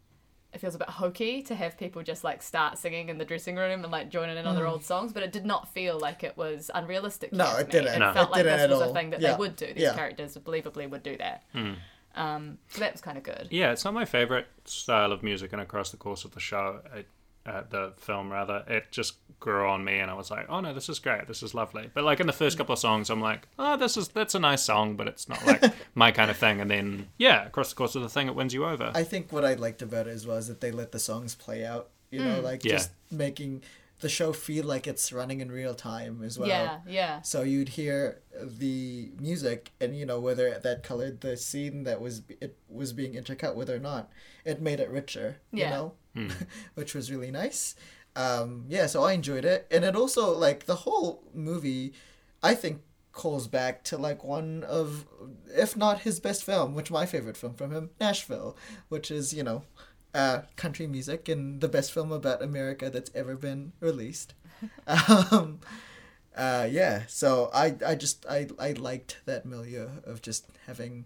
It feels a bit hokey to have people just like start singing in the dressing room and like joining in on their old songs, but it did not feel like it was unrealistic. Mm. No, it didn't. It No. felt It like didn't this at was a thing that Yeah. they would do. These Yeah. characters believably would do that. Hmm. Um, so that was kind of good. Yeah, it's not my favorite style of music, and across the course of the show, it, uh, the film rather, it just grew on me, and I was like, oh no, this is great, this is lovely. But like in the first couple of songs, I'm like, oh, this is that's a nice song, but it's not like my kind of thing. And then yeah, across the course of the thing, it wins you over. I think what I liked about it as well is that they let the songs play out. You know, like Yeah. just making the show feel like it's running in real time as well. yeah, yeah, So you'd hear the music, and you know whether that colored the scene that was it was being intercut with or not. It made it richer, you Yeah. Know, which was really nice. Um, yeah, so I enjoyed it, and it also like the whole movie. I think calls back to like one of, if not his best film, which my favorite film from him, Nashville, which is you know, uh, country music and the best film about America that's ever been released. um, uh, yeah, so I, I just I, I liked that milieu of just having.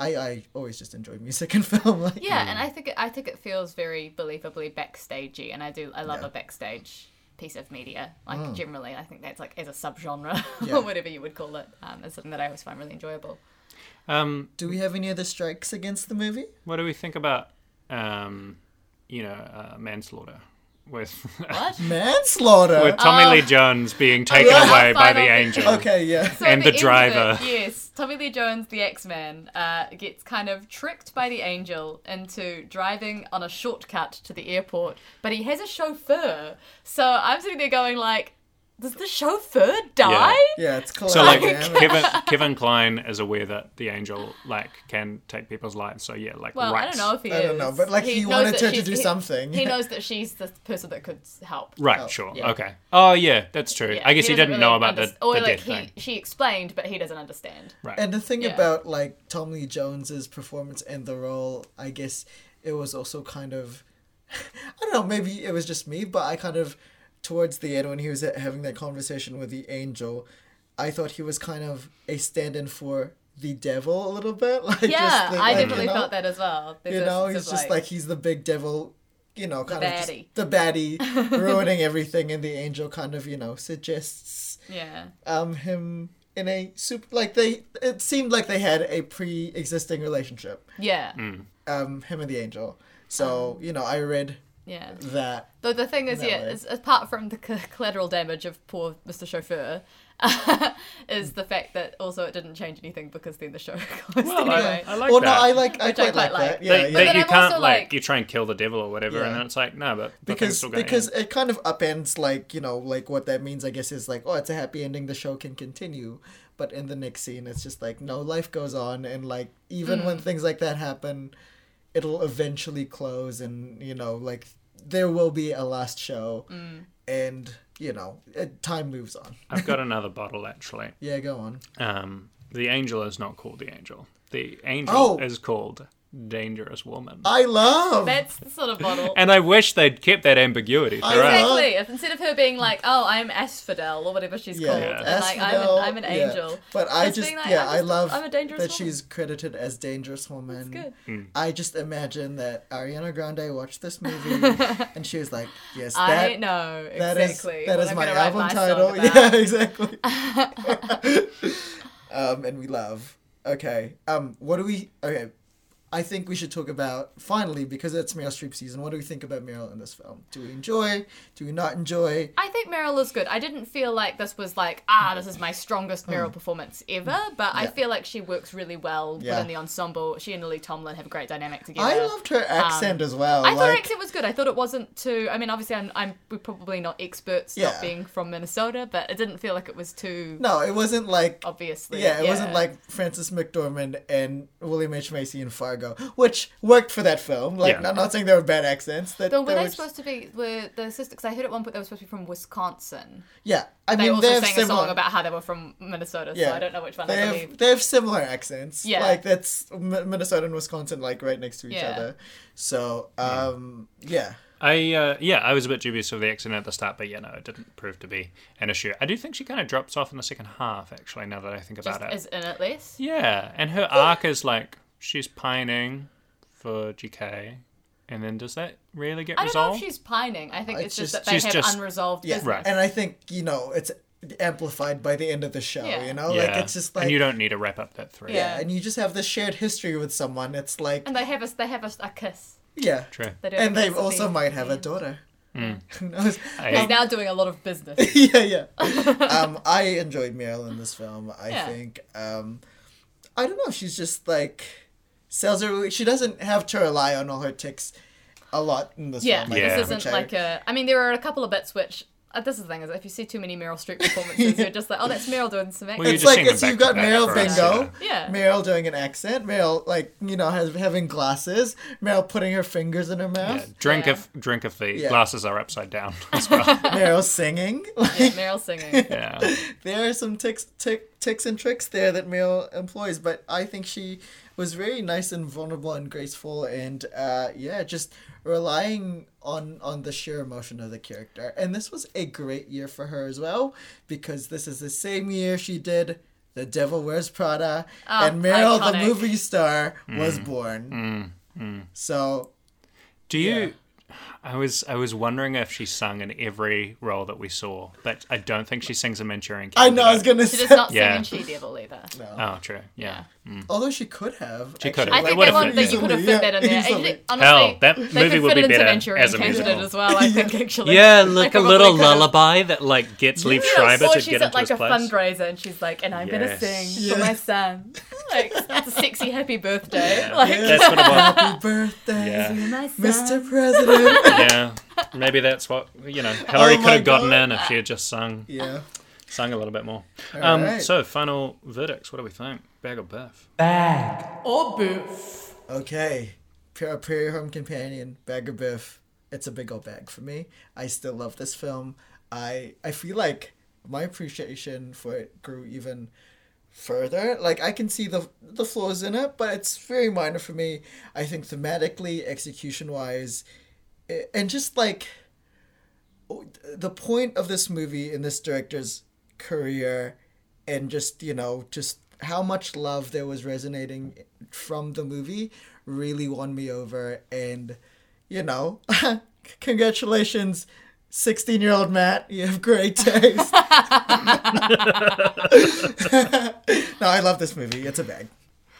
I, I always just enjoy music and film. Like, yeah. And I think it, I think it feels very believably backstagey, and I do I love Yeah. a backstage piece of media. Like generally, I think that's like as a subgenre Yeah. or whatever you would call it. Um, is something that I always find really enjoyable. Um, Do we have any other strikes against the movie? what do we think about, um, you know, uh, manslaughter with What? Manslaughter. with Tommy Lee Jones being taken yeah. away by the angel? okay, yeah. So And at the end of it, driver. yes, Tommy Lee Jones, the X Man, uh, gets kind of tricked by the angel into driving on a shortcut to the airport, but he has a chauffeur. So I'm sitting there going like, does the chauffeur die? Yeah, it's called. So like damn. Kevin Kevin Kline is aware that the angel like can take people's lives. So yeah, like Well, right. I don't know if he I is. don't know, but, like, he knows wanted her to do he- something. He knows that she's the person that could help. Right, Oh, sure. yeah. Okay. Oh yeah, that's true. Yeah, I guess he, doesn't didn't know really about the, underst- or the like death he, thing. she explained, but he doesn't understand. Right. And the thing Yeah. about like Tom Lee Jones's performance and the role, I guess it was also kind of, I don't know, maybe it was just me, but I kind of, towards the end when he was having that conversation with the angel, I thought he was kind of a stand-in for the devil a little bit. Like, Yeah, just the- I like, definitely you know, felt that as well. There's You know, he's just like, he's the big devil. You know, kind of just the baddie, ruining everything, and the angel kind of, you know, suggests yeah. um him in a super like they it seemed like they had a pre-existing relationship Yeah. Mm. um him and the angel so you know i read Yeah. that. Though the thing is, yeah, is, apart from the collateral damage of poor Mr. Chauffeur, is the fact that also it didn't change anything because then the show closed Well, I- anyway. I like well, that. no, I like I Which I quite, quite like that. like. Yeah, That- yeah. that you I'm can't like, like- you try and kill the devil or whatever, and then it's like no, but the because still because end. it kind of upends like you know like what that means I guess is like oh it's a happy ending the show can continue but in the next scene it's just like no life goes on and like even Mm. when things like that happen it'll eventually close and you know like there will be a last show Mm. and you know it, time moves on I've got another bottle actually. yeah go on Um, the angel is not called the angel. The angel Oh. is called Dangerous Woman. I love That's the sort of model. and I wish they'd kept that ambiguity throughout. Exactly. If instead of her being like, "Oh, I'm Asphodel" or whatever she's yeah, called, Yeah. and like, I'm an, I'm an yeah. angel. But I Just just, like, yeah, I'm I love I'm a dangerous that woman. she's credited as dangerous woman. good. Hmm. I just imagine that Ariana Grande watched this movie and she was like, "Yes, that I know that is exactly. that what is I'm my album my title." Yeah, exactly. um, and we love. Okay. Um, what do we? Okay. I think we should talk about finally because it's Meryl Streep season. What do we think about Meryl in this film? Do we enjoy? Do we not enjoy? I think Meryl is good. I didn't feel like this was like, ah, this is my strongest Meryl performance ever, but I Hmm. Feel like she works really well Yeah. within the ensemble. She and Lily Tomlin have a great dynamic together. I loved her accent as well. Um, I thought her accent was good. I thought it wasn't too. I mean, obviously, I'm, I'm we're probably not experts, Yeah. not being from Minnesota, but it didn't feel like it was too no, it wasn't like obviously. Yeah, it wasn't like Frances McDormand and William H. Macy in Fargo, which worked for that film. Like, Yeah. I'm not saying they were bad accents. That But were they they were supposed to be? Were the sisters? Because I heard at one point they were supposed to be from Wisconsin. yeah, I They mean, also they sang similar. a song about how they were from Minnesota, yeah, so I don't know which one they I have. believe. They have similar accents. Yeah. like that's M- Minnesota and Wisconsin, like right next to each Yeah. other. So, um, yeah. I uh, yeah, I was a bit dubious of the accent at the start, but yeah, no, it didn't prove to be an issue. I do think she kind of drops off in the second half, actually. Now that I think Just about it, is in it less. yeah, and her arc is like she's pining for GK, and then does that really get I don't know resolved? if she's pining. I think It's it's, just, just- that they have just- unresolved Yeah, business. Right. and I think you know it's amplified by the end of the show. Yeah. You know, yeah, like it's just like and you don't need to wrap up that thread. yeah, Yeah. and you just have this shared history with someone. It's like And they have a they have a, a kiss. yeah, True. They and they also the- might have a daughter. Who knows? I- He's now doing a lot of business. yeah, yeah. um, I enjoyed Meryl in this film. I Yeah. think um, I don't know. She's just like sells her. She doesn't have to rely on all her ticks a lot in this Yeah, film. I Yeah. this isn't I- like a. I mean, there are a couple of bits which. Uh, this is the thing is, if you see too many Meryl Streep performances, you're just like, oh, that's Meryl doing some acting. Well, you It's just like them it's back you've to got back Meryl for us, bingo. Yeah. Meryl doing an accent. Meryl like you know has having glasses. Meryl putting her fingers in her Yeah, mouth. drink Yeah. if drink if the Yeah. glasses are upside down as well. Meryl singing. Like, Yeah, Meryl singing. yeah. there are some ticks, tick, ticks and tricks there that Meryl employs, but I think she was very nice and vulnerable and graceful, and uh, yeah, just relying on on the sheer emotion of the character. And this was a great year for her as well, because this is the same year she did. The Devil Wears Prada, Oh, and Meryl, the movie star, was mm. born. Mm, mm. So Do you? Yeah. I was I was wondering if she sung in every role that we saw, but I don't think she sings in Manchurian I know I was gonna She say. does not sing Yeah. in She Devil either. No. Oh, true. Yeah. Although she could have. She could have. I It think would've that, one, fit that you could have easily, fit that in there. yeah, easily. honestly, Hell, that they movie could would fit be better as a Candidate musical. as well. I think actually. Yeah, They like a little could have. lullaby that like gets Leaf Yeah, Schreiber or to she's get at into like his a place. fundraiser and she's like, and I'm gonna sing Yeah. for my son. Like it's a sexy happy birthday. Like That's what it was. Happy birthday, Yeah. my son. Mr. President. yeah, maybe that's what you know. Hillary Oh could have gotten God. in if she had just sung yeah. sung a little bit more. Um, So, final verdicts. What do we think? Bag or biff? Bag or boof. Okay. Pure Prairie Home Companion, Bag of Biff. It's a big old bag for me. I still love this film. I I feel like my appreciation for it grew even further. Like I can see the the flaws in it, but it's very minor for me. I think thematically, execution wise, and just like the point of this movie in this director's career and just you know just how much love there was resonating from the movie really won me over and you know congratulations 16 year old matt you have great taste no i love this movie it's a bag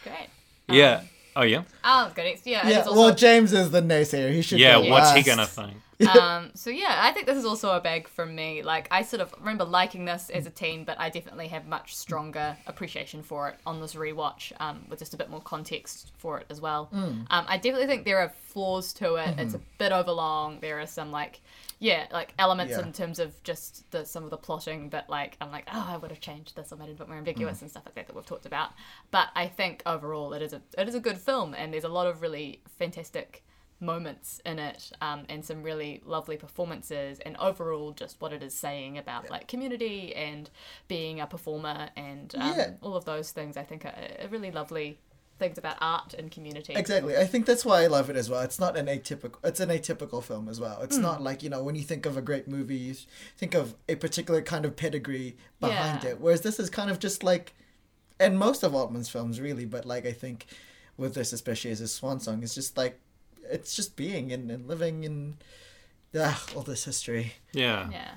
Great. Yeah. Um, Oh yeah. Oh, good. Yeah. Yeah, also, well, James is the naysayer. He should. Yeah. go What's he gonna think? um, so yeah, I think this is also a bag from me. Like I sort of remember liking this as a teen, but I definitely have much stronger appreciation for it on this rewatch, um, with just a bit more context for it as well. Um, I definitely think there are flaws to it. It's a bit overlong. There are some like, yeah, like elements Yeah. in terms of just the, some of the plotting that like I'm like, oh, I would have changed this or made it a bit more ambiguous and stuff like that that we've talked about. But I think overall it is a it is a good film, and there's a lot of really fantastic moments in it um, and some really lovely performances and overall just what it is saying about like community and being a performer and um, Yeah. all of those things i think are, are really lovely things about art and community Exactly. I think that's why I love it as well. It's not an atypical. It's an atypical film as well. It's not like you know when you think of a great movie, you think of a particular kind of pedigree behind Yeah. it. Whereas this is kind of just like, and most of Altman's films really, but like I think with this especially as a swan song, it's just like it's just being and, and living in ah, all this history. Yeah. yeah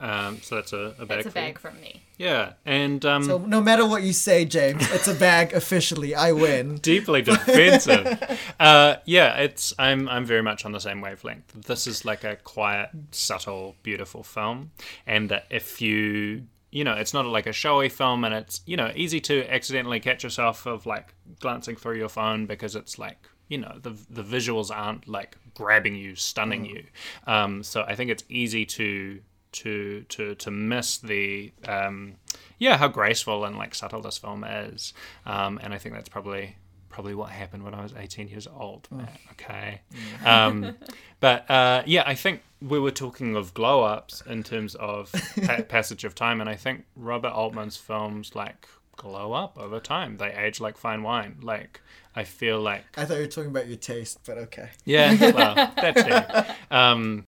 Um, so that's a, a bag. that's a bag from me Yeah, and um, So no matter what you say, James, it's a bag officially. I win. deeply defensive. uh, yeah, it's I'm I'm very much on the same wavelength. This is like a quiet, subtle, beautiful film, and that if you you know, it's not like a showy film, and it's you know easy to accidentally catch yourself of like glancing through your phone because it's like you know the the visuals aren't like grabbing you, stunning you. Um, so I think it's easy to to to to miss the um, yeah how graceful and like subtle this film is, um, and I think that's probably probably what happened when I was 18 years old. Matt, okay, um, but uh, yeah, I think we were talking of glow ups in terms of pa- passage of time, and I think Robert Altman's films like glow up over time. They age like fine wine. Like I feel like I thought you were talking about your taste, but okay. yeah, well, that's it. Um,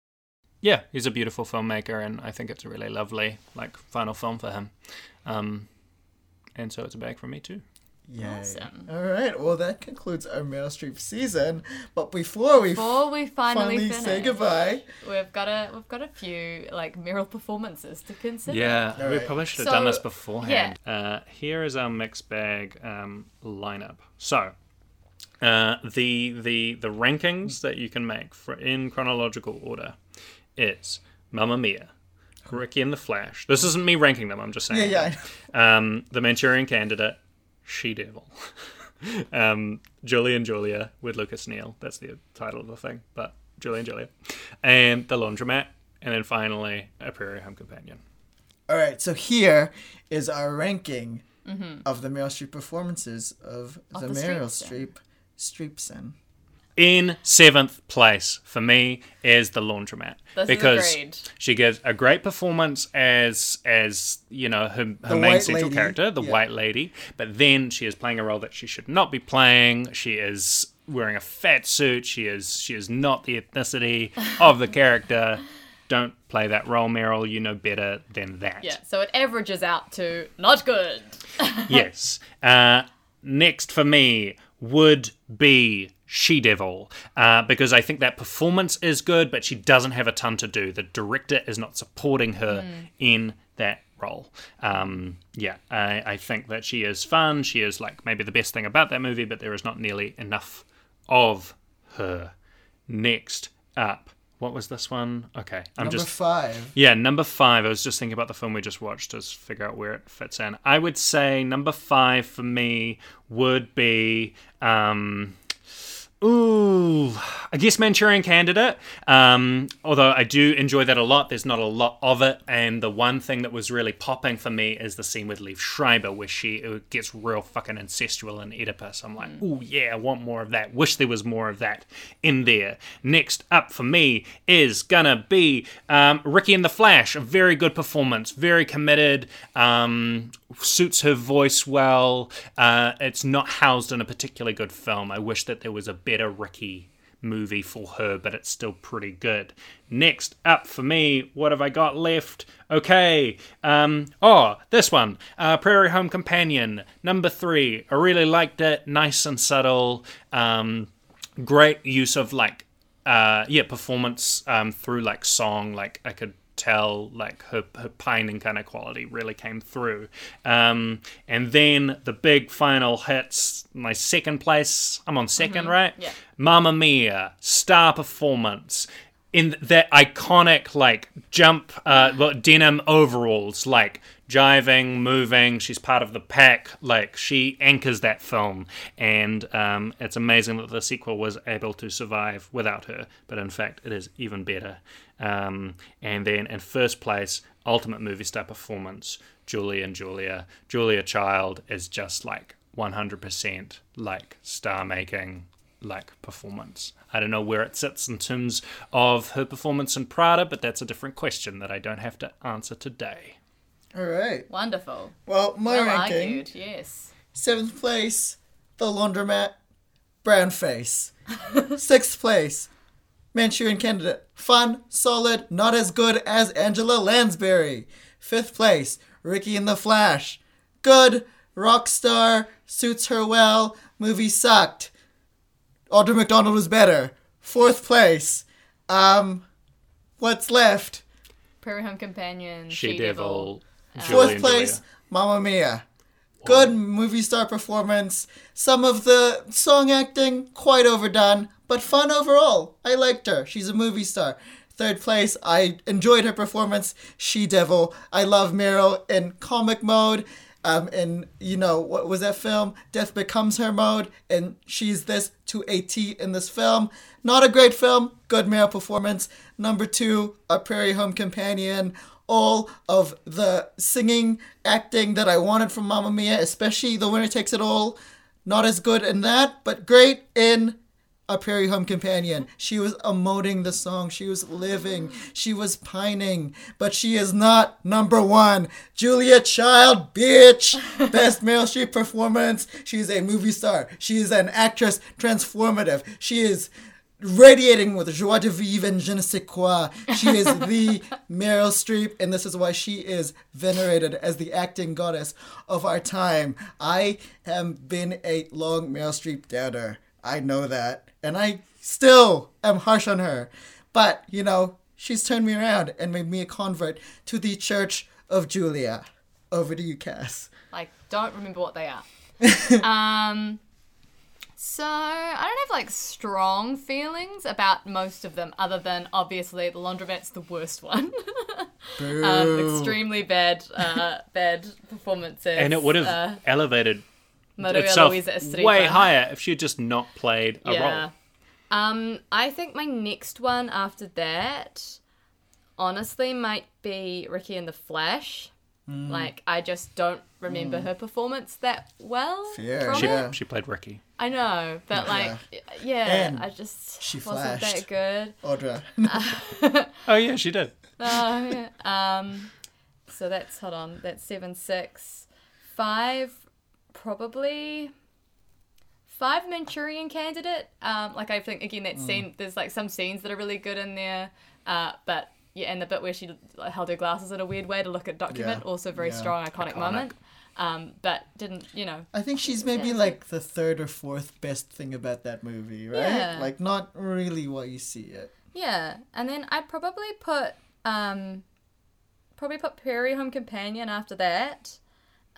yeah, he's a beautiful filmmaker, and I think it's a really lovely like final film for him. Um, and so it's a bag for me too. Yay. Awesome. All right. Well, that concludes our Meryl Streep season. But before we before we finally, finally finish say goodbye, we've got a we've got a few like Meryl performances to consider Yeah, we probably should have So, done this beforehand. Uh, here is our mixed bag um, lineup. So, uh, the the the rankings that you can make for in chronological order is Mamma Mia, Ricki and the Flash. This isn't me ranking them. I'm just saying. yeah, yeah. Um, the Manchurian Candidate, She Devil, um, Julie and Julia with Lucas Neal. That's the title of the thing, but Julie and Julia, and the Laundromat, and then finally A Prairie Home Companion. All right. So here is our ranking of the Meryl Streep performances of, the, the Meryl Streepsen. Streep Streepson. In seventh place for me is the laundromat This because agreed. she gives a great performance as as you know her, her main central lady, character, the yeah. white lady. But then she is playing a role that she should not be playing. She is wearing a fat suit. She is she is not the ethnicity of the character. Don't play that role, Meryl. You know better than that. yeah so it averages out to not good yes. Uh, next for me would be She Devil, uh, because I think that performance is good, but she doesn't have a ton to do. The director is not supporting her in that role. Um, yeah, I, I think that she is fun. She is like maybe the best thing about that movie, but there is not nearly enough of her. Next up, what was this one? Okay, I'm Number just five. yeah, number five. I was just thinking about the film we just watched to figure out where it fits in. I would say number five for me would be um, Ooh, I guess Manchurian Candidate. Um, although I do enjoy that a lot, there's not a lot of it. And the one thing that was really popping for me is the scene with Liev Schreiber, where she gets real fucking incestual in Oedipus. I'm like, ooh, yeah, I want more of that. Wish there was more of that in there. Next up for me is gonna be um, Ricki and the Flash. A very good performance, very committed. Um, suits her voice well. Uh, it's not housed in a particularly good film. I wish that there was a better Ricki movie for her, but it's still pretty good. Next up for me, what have I got left? Okay, um, oh, this one, uh, Prairie Home Companion, number three. I really liked it, nice and subtle. Um, great use of like, uh, yeah, performance um, through like song. Like I could tell like her, her pining kind of quality really came through. Um, and then the big final hits. My second place. I'm on 2nd right? Yeah. Mamma Mia, star performance in that iconic like jump uh denim overalls like jiving moving she's part of the pack like she anchors that film and um it's amazing that the sequel was able to survive without her but in fact it is even better um and then in first place ultimate movie star performance julie and julia julia child is just like 100% like star making like performance. I don't know where it sits in terms of her performance in Prada, but that's a different question that I don't have to answer today. All right. Wonderful. Well, my Well ranking argued, yes. seventh place, The Laundromat, Brown Face. Sixth place, Manchurian Candidate, fun, solid, not as good as Angela Lansbury. Fifth place, Ricki in the Flash, good, rock star, suits her well, movie sucked. Audra McDonald was better. Fourth place, um, what's left? Prairie Home Companion, She Devil, Julie Fourth and place, Julia. Mamma Mia. Good movie star performance. Some of the song acting quite overdone, but fun overall. I liked her. She's a movie star. Third place, I enjoyed her performance. She Devil. I love Meryl in comic mode. Um, in you know what was that film? Death Becomes Her mode, and she's this to a T in this film. Not a great film. Good Meryl performance. Number two, A Prairie Home Companion all of the singing, acting that I wanted from Mamma Mia, especially The Winner Takes It All. Not as good in that, but great in A Prairie Home Companion. She was emoting the song. She was living. She was pining. But she is not number one. Julia Child, bitch. Best Meryl Streep performance. She's a movie star. She is an actress transformative. She is radiating with joie de vivre and je ne sais quoi. She is the Meryl Streep, and this is why she is venerated as the acting goddess of our time. I have been a long Meryl Streep doubter. I know that. And I still am harsh on her. But, you know, she's turned me around and made me a convert to the Church of Julia. Over to you, Cass. Like, don't remember what they are. um, so I don't have like strong feelings about most of them, other than obviously the laundromat's the worst one. Boo. um, extremely bad, uh, bad performances. And it would have uh, elevated Maria itself Luisa Estrella. way higher if she had just not played a Yeah. role. Um, I think my next one after that, honestly, might be Ricki and the Flash. Mm. Like, I just don't remember her performance that well. Fair, from She. Yeah. she played Ricki. I know, but like, yeah, And I just she wasn't flashed. that good. Audra. Oh yeah, she did. Oh, yeah. Um, so that's hold on, that's seven, six, five, probably five Manchurian Candidate. Um, like I think again Mm. that scene, there's like some scenes that are really good in there. Uh, but yeah, and the bit where she held her glasses in a weird way to look at document, Yeah. also very Yeah. strong, iconic, Iconic. moment. Um, but didn't you know? I think she's maybe like the third or fourth best thing about that movie, right? Yeah. Like not really what you see it. Yeah, and then I'd probably put um, probably put Prairie Home Companion after that,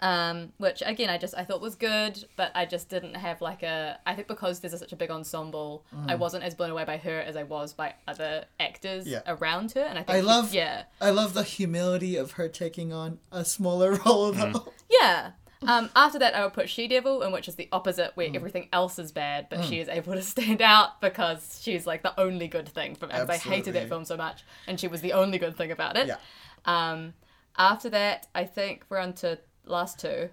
um, which again I just I thought was good, but I just didn't have like a I think because there's a, such a big ensemble, I wasn't as blown away by her as I was by other actors Mm. Yeah. around her, and I think I she- love yeah I love the humility of her taking on a smaller role though. yeah. Um, after that, I would put She Devil, in which is the opposite, Mm. where everything else is bad, but she is able to stand out because she's like the only good thing from it. I hated that film so much, and she was the only good thing about it. Yeah. Um, after that, I think we're on to last two,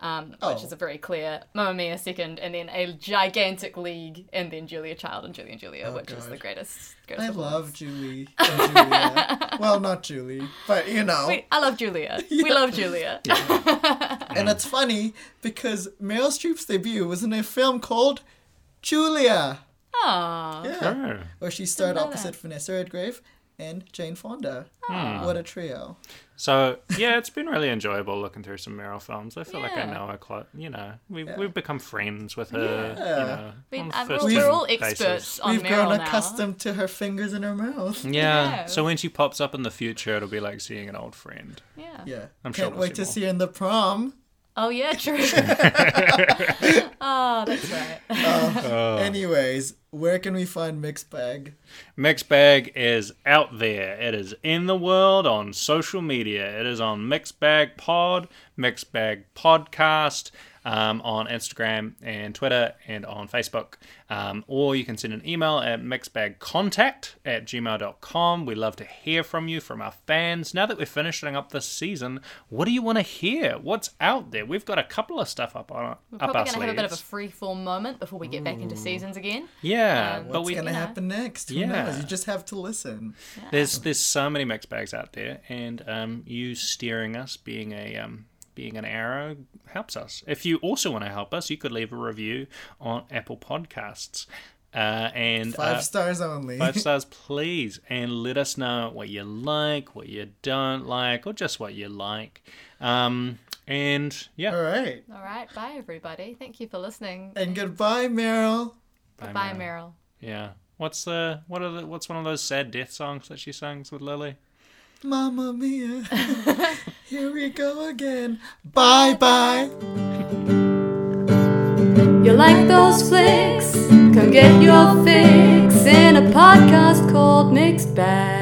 um, Oh. which is a very clear Mamma Mia second, and then a gigantic league, and then Julia Child and Julie and Julia, Oh, which is the greatest. greatest I of love ones. Julie and Julia. well, not Julie, but you know. We, I love Julia. We love Julia. And it's funny because Meryl Streep's debut was in a film called Julia. Aww. Yeah. Oh. Where she starred know opposite Vanessa Redgrave and Jane Fonda. Hmm. What a trio! So yeah, it's been really enjoyable looking through some Meryl films. I feel like I know her quite, You know, we've Yeah. we've become friends with her. Yeah. You know, We, on uh, first we're, name we're all basis. experts on We've Meryl grown now. accustomed to her fingers in her mouth. Yeah. Yeah. So when she pops up in the future, it'll be like seeing an old friend. Yeah. Yeah, I'm sure can't we'll wait see to more. see her in the prom. Oh yeah, true. oh, that's right. Uh, oh. Anyways, where can we find Mixed Bag? Mixed Bag is out there. It is in the world on social media. It is on Mixed Bag Pod, Mixed Bag Podcast, um, on Instagram and Twitter and on Facebook. Um, or you can send an email at mixedbagcontact at gmail.com. We love to hear from you, from our fans. Now that we're finishing up this season, what do you want to hear? What's out there? We've got a couple of stuff up on We're up probably our going to have a bit of a sleeves. free form moment before we get back into seasons again. Yeah, Um, but What's we gonna happen next? Who Yeah. knows? You just have to listen. There's there's so many mixed bags out there, and um, you steering us, being a um, being an arrow, helps us. If you also want to help us, you could leave a review on Apple Podcasts, uh, and Five uh, stars only. five stars, please, and let us know what you like, what you don't like, or just what you like. Um, and yeah, All right. All right, bye everybody. Thank you for listening. And goodbye, Meryl. Bye, Bye, Meryl. Meryl. yeah. What's the what are the what's one of those sad death songs that she sings with Lily? Mamma mia. Here we go again. Bye bye. You like those flicks? Come get your fix in a podcast called Mixed Bag.